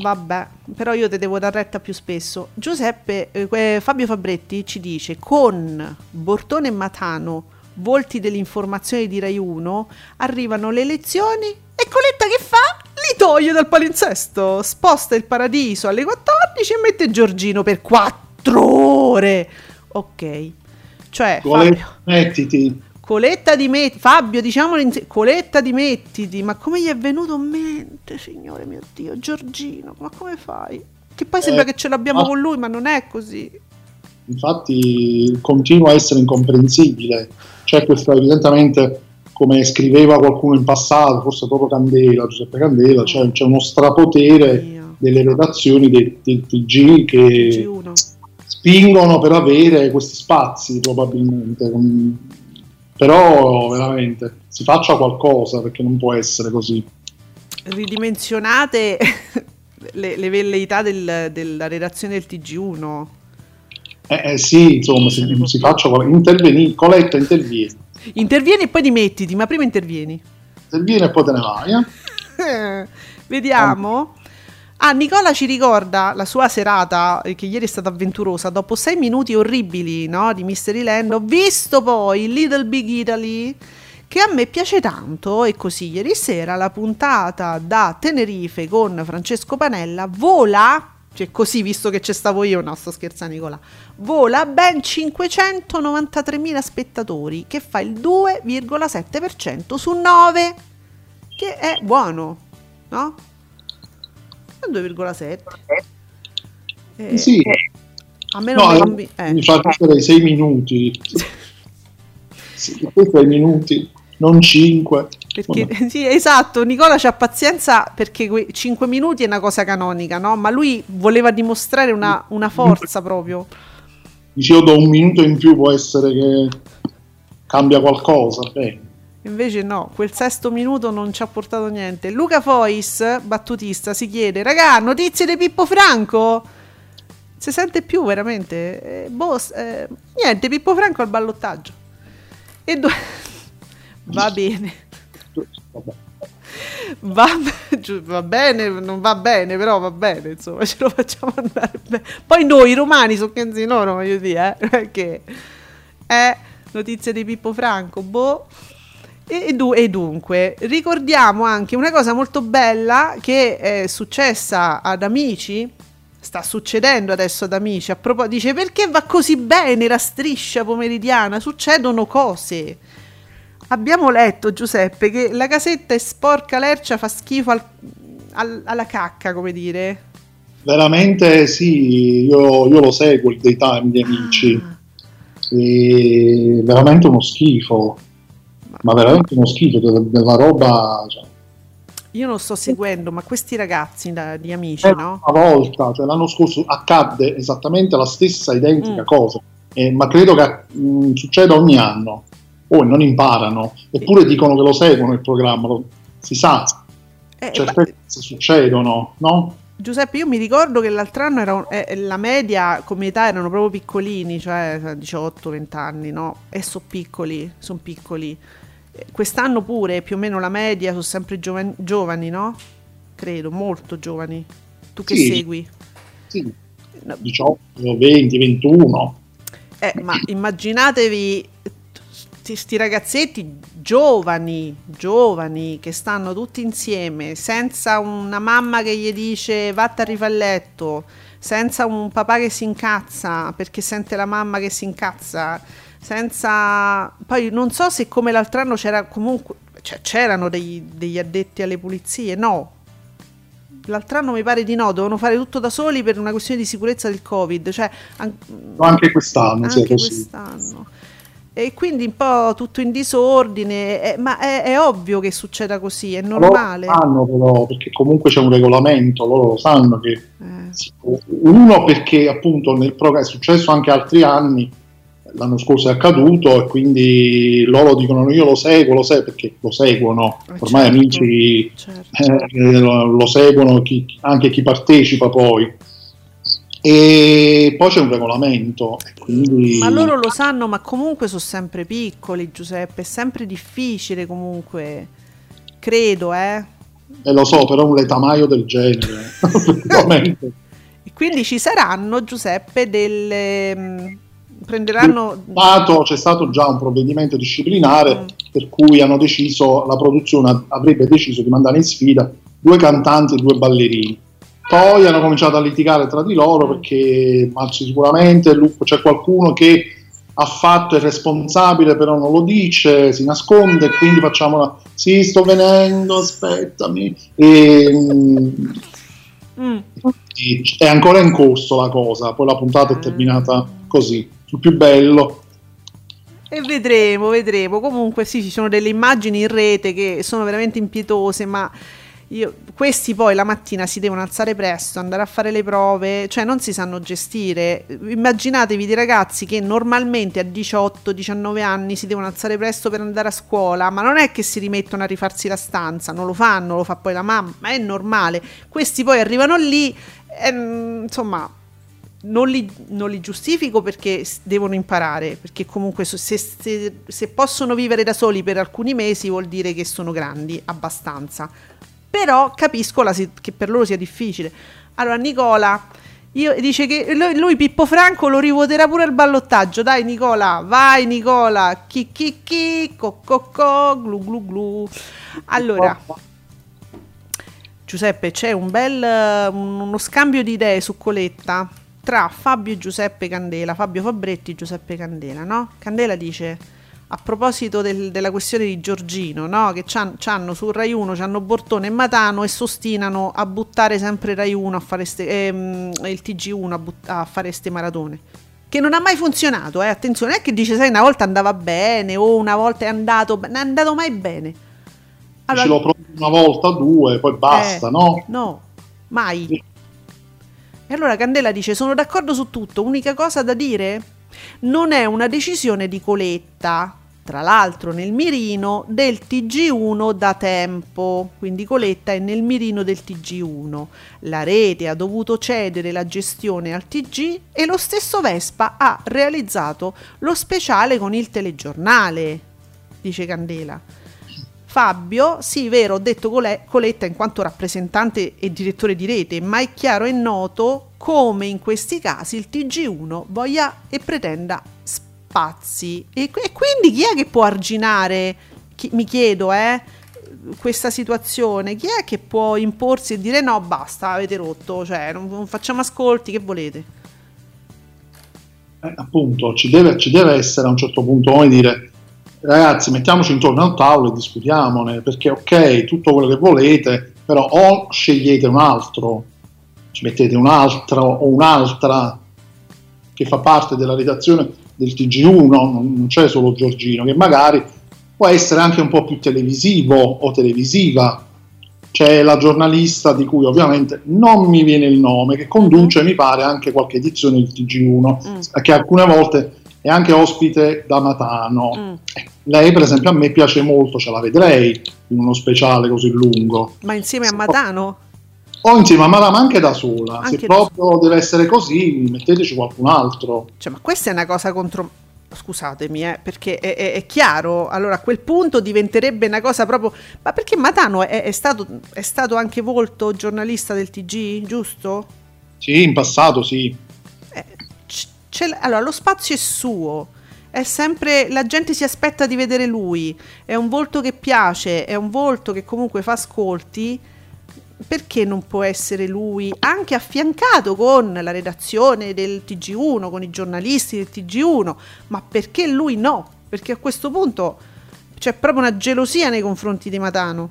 vabbè, però io te devo dar retta più spesso. Giuseppe, eh, Fabio Fabretti ci dice con Bortone e Matano, volti dell'informazione di Rai 1, arrivano le elezioni e Coletta che fa? Li toglie dal palinsesto, sposta il paradiso alle 14 e mette Giorgino per 4 ore. Ok. Cioè, Fabio, Mettiti. Coletta di Mettiti, Fabio, diciamolo insieme, Coletta di Mettiti, ma come gli è venuto in mente, signore mio Dio, Giorgino, ma come fai? Che poi sembra Eh, che ce l'abbiamo ah. con lui, ma non è così. Infatti continua a essere incomprensibile. C'è questo evidentemente, come scriveva qualcuno in passato, forse proprio Candela, Giuseppe Candela, c'è, c'è uno strapotere Dio. delle redazioni del, del TG che G1. spingono per avere questi spazi probabilmente. Però veramente si faccia qualcosa perché non può essere così. Ridimensionate le, le velleità del- della redazione del TG1. Eh, eh, sì, insomma, si, si faccia qual- interveni, Coletta intervieni, Intervieni e poi dimettiti, ma prima intervieni. intervieni e poi te ne vai. Eh, Vediamo. Ah, Nicola ci ricorda la sua serata, eh, che ieri è stata avventurosa. Dopo sei minuti orribili no, di Mystery Land, ho visto poi Little Big Italy, che a me piace tanto. E così, ieri sera la puntata da Tenerife con Francesco Panella vola. Cioè, così, visto che ci stavo io, no, sto scherzando, Nicola. Vola ben 593.000 spettatori, che fa il 2,7% su 9 che è buono, no? È 2,7. Eh, Sì, A me no, non mi eh, eh. mi fa ridere i sei minuti. Sì, sei minuti, non cinque. Perché, sì, esatto, Nicola c'ha pazienza perché quei 5 minuti è una cosa canonica, no? Ma lui voleva dimostrare una, una forza proprio. Dici io do un minuto in più, può essere che cambia qualcosa. Beh, Invece no, quel sesto minuto non ci ha portato niente. Luca Fois, battutista, si chiede, raga, notizie di Pippo Franco? Si sente più veramente? Eh, boh, eh, niente, Pippo Franco al ballottaggio. E do- va bene. Va, va bene, non va bene, però va bene, insomma, ce lo facciamo andare bene. Poi noi romani sono canzi loro, voglio dire, eh, perché è notizia di Pippo Franco, boh. E, du- e dunque, ricordiamo anche una cosa molto bella che è successa ad Amici, sta succedendo adesso ad Amici, a proposito, dice perché va così bene la striscia pomeridiana, succedono cose. Abbiamo letto, Giuseppe, che la casetta è sporca, lercia, fa schifo al- al- alla cacca, come dire. veramente sì, io, io lo seguo il daytime di amici. Ah. E veramente uno schifo, ma veramente uno schifo della, della roba. Cioè, Io non sto seguendo, ma questi ragazzi da- di amici, Eh, no? una volta, cioè l'anno scorso accadde esattamente la stessa identica Mm. cosa, Eh, ma credo che mh, succeda ogni anno. Poi non imparano, eppure dicono che lo seguono il programma, lo- si sa, Eh, certe ma- cose succedono, no? Giuseppe, io mi ricordo che l'altro anno era eh, la media come età erano proprio piccolini, cioè 18-20 anni, no? E sono piccoli, sono piccoli. Quest'anno pure più o meno la media sono sempre giovani, giovani, no? Credo, molto giovani. Tu che Sì. segui? Sì, No. 18, 20, 21. Eh, ma immaginatevi questi ragazzetti giovani, giovani, che stanno tutti insieme, senza una mamma che gli dice vattene a rifare letto, senza un papà che si incazza perché sente la mamma che si incazza, senza... Poi non so se come l'altro anno c'era comunque... Cioè, c'erano dei- degli addetti alle pulizie, no. L'altro anno mi pare di no, dovevano fare tutto da soli per una questione di sicurezza del Covid, cioè an- Anche quest'anno, anche così. quest'anno. E quindi un po' tutto in disordine, eh, ma è, è ovvio che succeda così, è normale. Loro sanno però, perché comunque c'è un regolamento, loro lo sanno che Eh, uno perché appunto nel programma è successo anche altri anni, l'anno scorso è accaduto e quindi loro dicono io lo seguo, lo seguo perché lo seguono, Eh, ormai certo, amici certo. eh, lo, lo seguono chi- anche chi partecipa poi. E poi c'è un regolamento, e quindi Ma loro lo sanno, ma comunque sono sempre piccoli, Giuseppe, è sempre difficile comunque, credo, eh. eh, lo so, però un letamaio del genere. E quindi ci saranno, Giuseppe, delle... prenderanno... stato- c'è stato già un provvedimento disciplinare Mm. per cui hanno deciso, la produzione avrebbe deciso di mandare in sfida due cantanti e due ballerini. Poi hanno cominciato a litigare tra di loro Mm. perché ma sicuramente c'è qualcuno che ha fatto il responsabile però non lo dice, si nasconde, quindi facciamo la... Sì, sto venendo, aspettami. E, mm, Mm. è ancora in corso la cosa, poi la puntata è terminata così. Il più bello E vedremo, vedremo. Comunque sì, ci sono delle immagini in rete che sono veramente impietose, ma io- questi poi la mattina si devono alzare presto, andare a fare le prove, cioè non si sanno gestire. Immaginatevi dei ragazzi che normalmente a 18-19 anni si devono alzare presto per andare a scuola, ma non è che si rimettono a rifarsi la stanza, non lo fanno, lo fa poi la mamma, ma è normale. Questi poi arrivano lì, e, mm, insomma, non li, non li giustifico perché devono imparare, perché comunque se, se- se possono vivere da soli per alcuni mesi vuol dire che sono grandi abbastanza. Però capisco la che per loro sia difficile. Allora, Nicola io, dice che lui, lui, Pippo Franco lo rivoterà pure al ballottaggio. Dai, Nicola, vai, Nicola. Chi chi chi, co co co, glu glu glu. Allora, Giuseppe, c'è un bel uno scambio di idee su Coletta tra Fabio e Giuseppe Candela, Fabio Fabretti e Giuseppe Candela, no? Candela dice a proposito del- della questione di Giorgino, no? Che c'hanno su Rai 1, c'hanno Bortone e Matano e sostinano a buttare sempre Rai 1 a fare ste, ehm, il TG1 a, but- a fare ste maratone. Che non ha mai funzionato, eh? Attenzione, non è che dice, sai, una volta andava bene o una volta è andato, non è andato mai bene. ce lo provi una volta, due, poi basta, Eh, no? No, mai. E allora Candela dice: Sono d'accordo su tutto. Unica cosa da dire? Non è una decisione di Coletta. Tra l'altro, nel mirino del TG1 da tempo. Quindi Coletta è nel mirino del TG1. La rete ha dovuto cedere la gestione al TG e lo stesso Vespa ha realizzato lo speciale con il telegiornale. Dice Candela. Fabio, sì, vero, ho detto Cole- Coletta in quanto rappresentante e direttore di rete, ma è chiaro e noto come in questi casi il TG1 voglia e pretenda spazi. E, e quindi chi è che può arginare, chi- mi chiedo, eh, questa situazione? Chi è che può imporsi e dire no, basta, avete rotto, cioè non, non facciamo ascolti, che volete? Eh, appunto, ci deve, ci deve essere a un certo punto come dire ragazzi mettiamoci intorno al tavolo e discutiamone perché ok tutto quello che volete però o scegliete un altro ci mettete un altro o un'altra che fa parte della redazione del TG1, non non c'è solo Giorgino, che magari può essere anche un po' più televisivo o televisiva. C'è la giornalista di cui ovviamente non mi viene il nome, che conduce, mi pare, anche qualche edizione del TG1, Mm. che alcune volte è anche ospite da Matano. Mm. Lei, per esempio, a me piace molto, ce la vedrei in uno speciale così lungo. Ma insieme a Matano? O insieme a Madame anche da sola. Anche Se proprio deve essere così, metteteci qualcun altro. Cioè, ma questa è una cosa contro... Scusatemi, eh, perché è, è- è chiaro, allora a quel punto diventerebbe una cosa proprio... Ma perché Matano è, è stato, è stato anche volto giornalista del TG, giusto? Sì, in passato sì. Allora, lo spazio è suo. È sempre la gente si aspetta di vedere lui. È un volto che piace, è un volto che comunque fa ascolti. Perché non può essere lui anche affiancato con la redazione del TG1, con i giornalisti del TG1? Ma perché lui no? Perché a questo punto c'è proprio una gelosia nei confronti di Matano.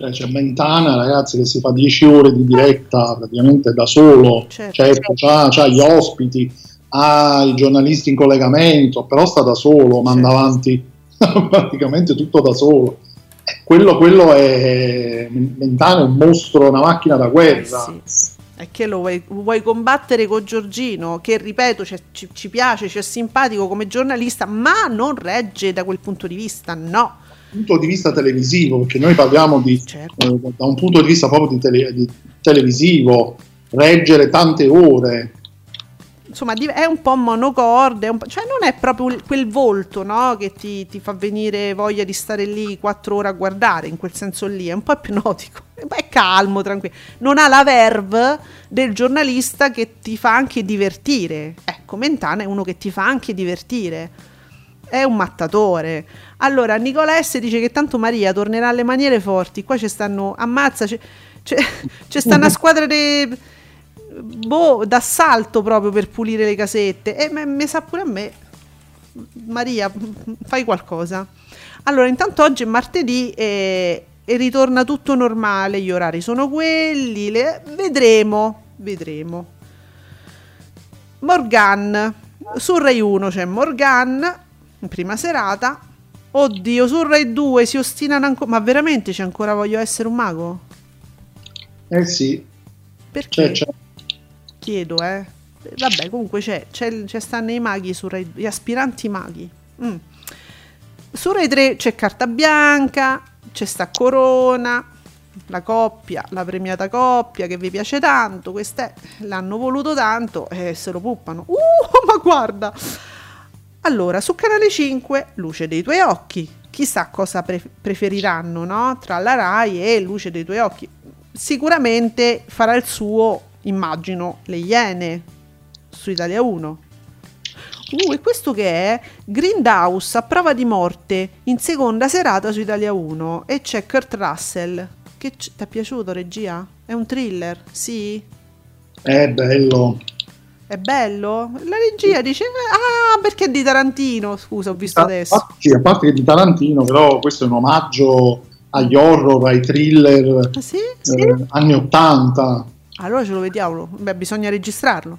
Cioè, c'è Mentana, ragazzi, che si fa 10 ore di diretta praticamente da solo. Certo. Certo, c'ha, c'ha gli ospiti, ha i giornalisti in collegamento, però sta da solo, manda Certo. avanti praticamente tutto da solo. Eh, Quello, quello è Mentana è un mostro, una macchina da guerra. Eh sì. È che lo vuoi, vuoi combattere con Giorgino, che ripeto ci, ci piace, ci è simpatico come giornalista, ma non regge da quel punto di vista, no. Dal punto di vista televisivo, perché noi parliamo di, Certo. eh, da un punto di vista proprio di, tele- di televisivo, reggere tante ore. Insomma, è un po' monocorde, un po'- cioè non è proprio quel volto no, che ti, ti fa venire voglia di stare lì quattro ore a guardare, in quel senso lì, è un po' ipnotico, è calmo, tranquillo. Non ha la verve del giornalista che ti fa anche divertire. Ecco, Mentana è uno che ti fa anche divertire. È un mattatore. Allora, Nicola S dice che tanto Maria tornerà alle maniere forti. Qua ci stanno. Ammazza, c'è, c'è, c'è sta una squadra di. Boh, d'assalto proprio per pulire le casette. E me- mi sa pure a me. Maria, fai qualcosa. Allora, intanto oggi è martedì e, e ritorna tutto normale. Gli orari sono quelli. le- vedremo. Vedremo. Morgan. Su Rai 1 c'è Morgan. In prima serata. Oddio, su Rai 2 si ostinano ancora. Ma veramente c'è ancora voglio essere un mago? Eh sì, Perché? c'è. Chiedo, eh. Vabbè, comunque c'è, c'è, c'è stanno i maghi su Rai, gli aspiranti maghi. Mm. Su Rai 3 c'è Carta Bianca, c'è sta Corona, la coppia, la premiata coppia che vi piace tanto, queste l'hanno voluto tanto e se lo puppano. Uh, ma guarda! Allora, su Canale 5, Luce dei tuoi occhi. Chissà cosa pre- preferiranno, no? Tra la Rai e Luce dei tuoi occhi. Sicuramente farà il suo, immagino, le Iene su Italia 1. Uh, e questo che è? Grindhouse a prova di morte in seconda serata su Italia 1 e c'è Kurt Russell. Che c- ti è piaciuto, regia? È un thriller? Sì? È bello. È bello? La regia dice: Ah, perché è di Tarantino? Scusa, ho visto Ah, adesso. ah, sì, a parte che di Tarantino, però questo è un omaggio agli horror, ai thriller Ah, sì? eh, anni 80. Allora ce lo vediamo. Beh, bisogna registrarlo.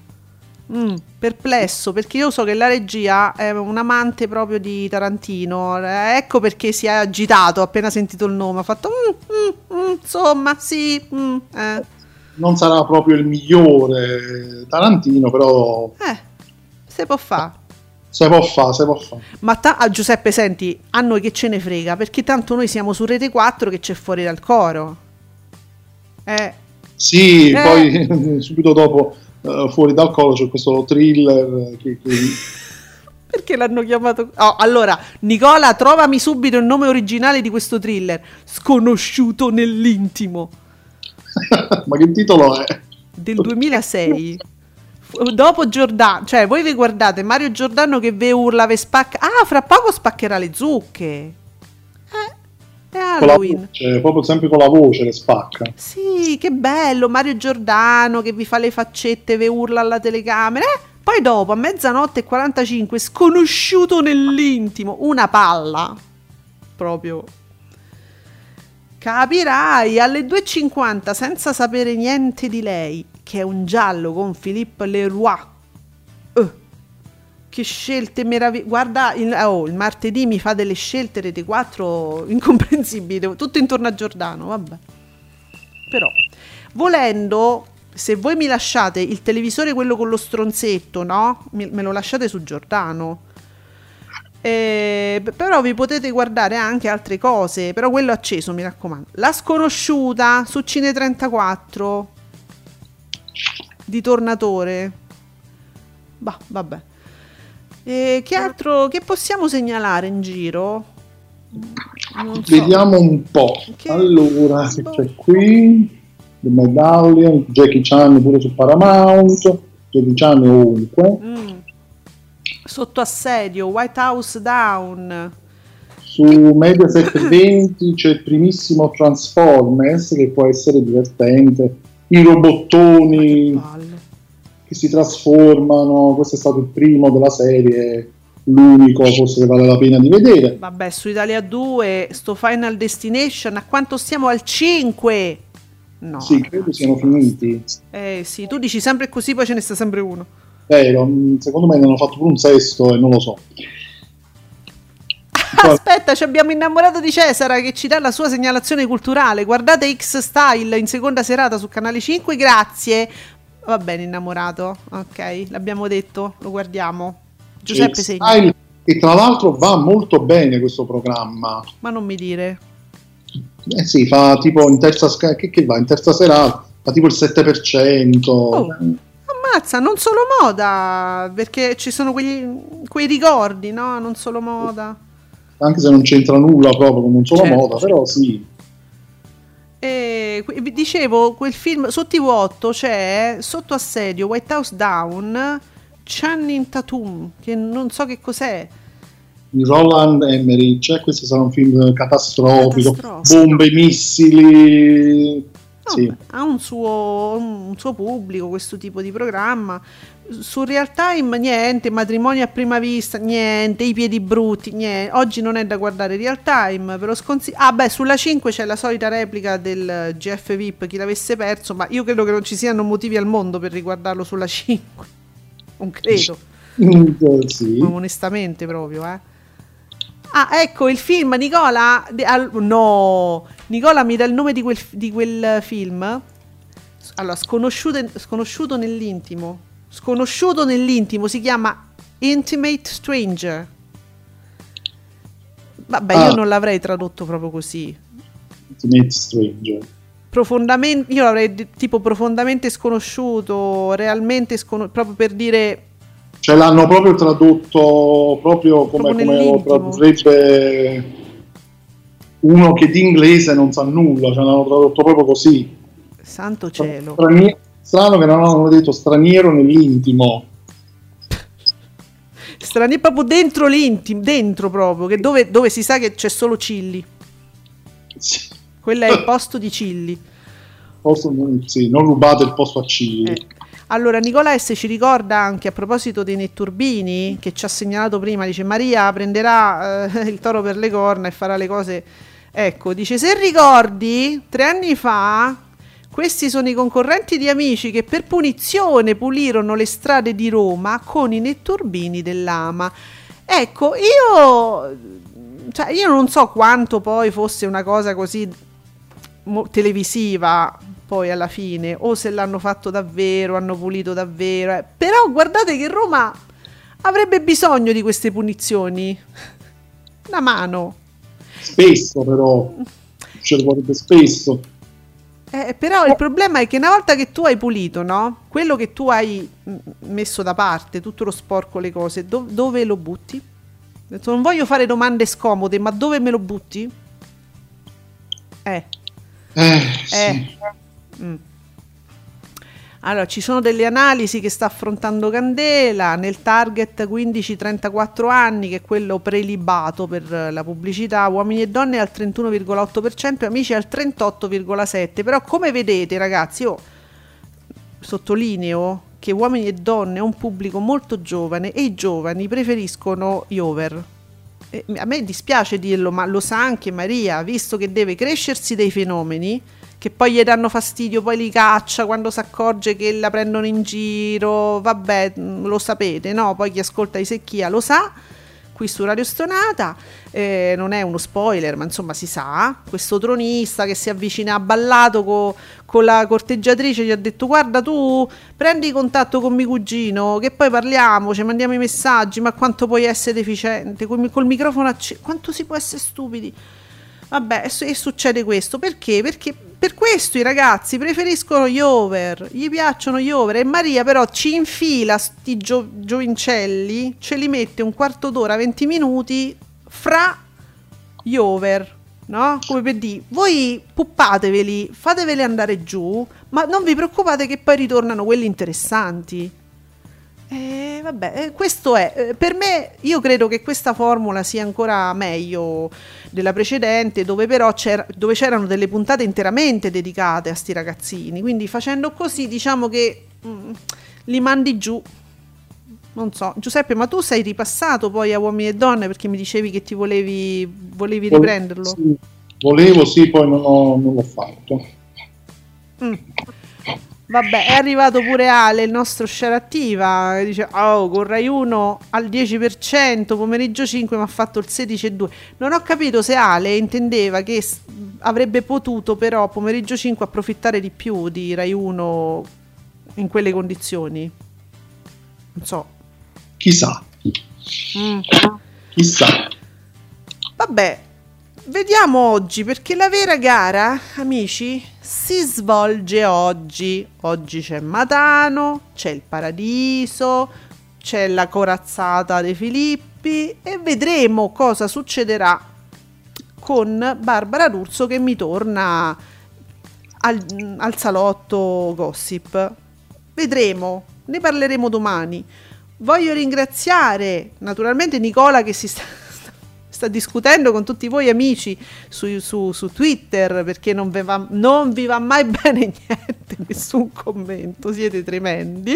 Mm, perplesso perché io so che la regia è un amante proprio di Tarantino. Eh, Ecco perché si è agitato appena sentito il nome. Ha fatto "Mm, mm, mm, insomma, sì. mm, eh. Non sarà proprio il migliore Tarantino, però Eh, se può fare. se può fare, se può fare. Ma ta- ah, Giuseppe, senti, a noi che ce ne frega, perché tanto noi siamo su Rete 4 che c'è fuori dal coro. Eh, Sì, Eh. poi subito dopo eh, fuori dal coro c'è questo thriller che, che- perché l'hanno chiamato... Oh, allora, Nicola, trovami subito il nome originale di questo thriller. Sconosciuto nell'intimo. ma che titolo è? del 2006. F- Dopo Giordano, cioè voi vi guardate Mario Giordano che ve urla, ve spacca. Ah, fra poco spaccherà le zucche. Eh, è la Halloween. voce, proprio sempre con la voce le spacca. Sì, che bello, Mario Giordano che vi fa le faccette, ve urla alla telecamera. Eh, poi dopo, a mezzanotte e 45, sconosciuto nell'intimo, una palla. Proprio. Capirai, alle 2.50, senza sapere niente di lei, che è un giallo con Philippe Leroy. Che scelte meravigliose. Guarda, il, oh, il martedì mi fa delle scelte Rete 4 incomprensibili, tutto intorno a Giordano, vabbè. Però, volendo, se voi mi lasciate il televisore, quello con lo stronzetto, no? Mi- me lo lasciate su Giordano. Eh, però vi potete guardare anche altre cose. Però quello acceso, mi raccomando. La sconosciuta su Cine 34 di Tornatore. Bah, vabbè. E che altro che possiamo segnalare in giro? Non so. Vediamo un po'. Che- Allora, che c'è qui? The Medallion, Jackie Chan pure su Paramount, Jackie Chan è ovunque. Mm. Sotto assedio, White House Down. Su Mediaset 20 c'è il primissimo Transformers che può essere divertente. I robottoni Palle. Che si trasformano, questo è stato il primo della serie, l'unico forse che vale la pena di vedere. Vabbè, su Italia 2, sto Final Destination, a quanto stiamo al 5? No. Sì, credo siano finiti. Eh sì, tu dici sempre così, poi ce ne sta sempre uno. Vero, mm, secondo me ne hanno fatto pure un sesto e non lo so. Aspetta, ci abbiamo innamorato di Cesara che ci dà la sua segnalazione culturale. Guardate X Style in seconda serata su canale 5, grazie. Va bene, innamorato. Ok, l'abbiamo detto, lo guardiamo. Giuseppe. Style, E tra l'altro va molto bene questo programma. Ma non mi dire. Eh sì, fa tipo in terza che, che va in terza serata, fa tipo il 7%. Oh. Ammazza, non solo moda, perché ci sono quegli, quei ricordi, no? Non solo moda. Anche se non c'entra nulla proprio con un solo Certo, moda, però sì. E vi dicevo, quel film su TV8 c'è sotto assedio White House Down Channing Tatum, che non so che cos'è. Roland Emmerich, questo sarà un film Catastrofico. bombe, missili. Sì. Ha un suo, un suo pubblico questo tipo di programma. Su Real Time niente, matrimoni a prima vista, niente, i piedi brutti, niente. Oggi non è da guardare Real Time, ve lo sconsiglio. Ah beh, sulla 5 c'è la solita replica del GF VIP, chi l'avesse perso, ma io credo che non ci siano motivi al mondo per riguardarlo sulla 5. Non credo. Mm, sì. Ma onestamente proprio, eh. Ah, ecco il film, Nicola. no, Nicola mi dà il nome di quel, di quel film. Allora, sconosciuto, sconosciuto nell'intimo. Sconosciuto nell'intimo si chiama Intimate Stranger. Vabbè, io Ah. non l'avrei tradotto proprio così. Ultimate Stranger. Profondamente, io l'avrei tipo profondamente sconosciuto, realmente sconosciuto, proprio per dire Cioè l'hanno proprio tradotto proprio come, come lo tradurrebbe uno che di inglese non sa nulla, cioè l'hanno tradotto proprio così. santo cielo. Strani- strano che non hanno detto straniero nell'intimo. Strani proprio dentro l'intimo, dentro proprio, che dove, dove si sa che c'è solo Cilli. Sì. Quello è il posto di Cilli. Posso- sì, non rubate il posto a Cili. Eh. Allora, Nicola S ci ricorda anche a proposito dei netturbini che ci ha segnalato prima, dice Maria prenderà eh, il toro per le corna e farà le cose. Ecco, dice se ricordi, tre anni fa questi sono i concorrenti di amici che per punizione pulirono le strade di Roma con i netturbini dell'Ama. Ecco, io, cioè, io non so quanto poi fosse una cosa così televisiva poi alla fine o se l'hanno fatto davvero, hanno pulito davvero. eh. Però guardate che Roma avrebbe bisogno di queste punizioni. Una mano. Spesso però, ce lo vorrebbe spesso. Eh, però il problema è che una volta che tu hai pulito, no? Quello che tu hai mm, messo da parte, tutto lo sporco, le cose, do- dove lo butti? Non voglio fare domande scomode, ma dove me lo butti? Eh. Eh, sì. Mm. Allora, ci sono delle analisi che sta affrontando Candela nel target 15-34 anni, che è quello prelibato per la pubblicità, uomini e donne al 31,8% e amici al 38,7%. Però come vedete ragazzi, io sottolineo che uomini e donne è un pubblico molto giovane e i giovani preferiscono gli over. E a me dispiace dirlo, ma lo sa anche Maria, visto che deve crescersi dei fenomeni che poi gli danno fastidio, poi li caccia quando si accorge che la prendono in giro, vabbè, mh, lo sapete, no? Poi chi ascolta di secchia lo sa, qui su Radio Stonata, eh, non è uno spoiler, ma insomma si sa, questo tronista che si avvicina a ballato co- con la corteggiatrice gli ha detto guarda tu prendi contatto con mio cugino che poi parliamo, ci mandiamo i messaggi, ma quanto puoi essere deficiente, col, col microfono acceso, quanto si può essere stupidi. Vabbè, e succede questo perché? Perché per questo i ragazzi preferiscono gli over, gli piacciono gli over e Maria però ci infila sti gio- giovincelli, ce li mette un quarto d'ora, 20 minuti fra gli over, no? Come per dire, voi puppateveli, fateveli andare giù, ma non vi preoccupate che poi ritornano quelli interessanti. Eh, vabbè, eh, questo è eh, per me. Io credo che questa formula sia ancora meglio della precedente, dove però c'era, dove c'erano delle puntate interamente dedicate a sti ragazzini. Quindi facendo così, diciamo che mm, li mandi giù. Non so, Giuseppe, ma tu sei ripassato poi a uomini e donne perché mi dicevi che ti volevi, volevi riprenderlo. Sì, volevo, sì, poi non, ho- non l'ho fatto. Mm. Vabbè, è arrivato pure Ale, il nostro share attiva, che dice, oh, con Rai 1 al 10%, pomeriggio 5 mi ha fatto il 16,2. Non ho capito se Ale intendeva che avrebbe potuto però pomeriggio 5 approfittare di più di Rai 1 in quelle condizioni. Non so. Chissà, Mm. chissà. Vabbè, vediamo oggi perché la vera gara, amici, si svolge oggi. Oggi c'è Matano, c'è il Paradiso, c'è la corazzata dei Filippi e vedremo cosa succederà con Barbara D'Urso che mi torna al, al salotto gossip. Vedremo, ne parleremo domani. Voglio ringraziare naturalmente Nicola che si sta, sta discutendo con tutti voi amici su, su- su Twitter perché non vi, va, non vi va mai bene niente, nessun commento, siete tremendi.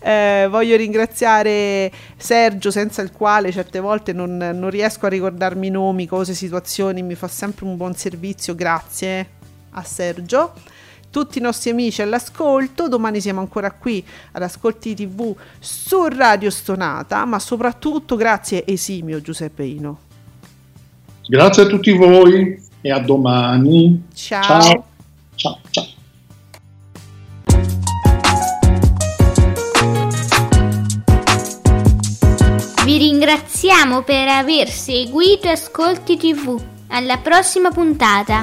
Eh, voglio ringraziare Sergio, senza il quale certe volte non, non riesco a ricordarmi nomi, cose, situazioni, mi fa sempre un buon servizio, grazie a Sergio. Tutti i nostri amici all'ascolto, domani siamo ancora qui ad Ascolti TV su Radio Stonata, ma soprattutto grazie esimio Giuseppe Ino. Grazie a tutti voi e a domani. Ciao. Ciao, ciao. ciao. Vi ringraziamo per aver seguito Ascolti TV. Alla prossima puntata.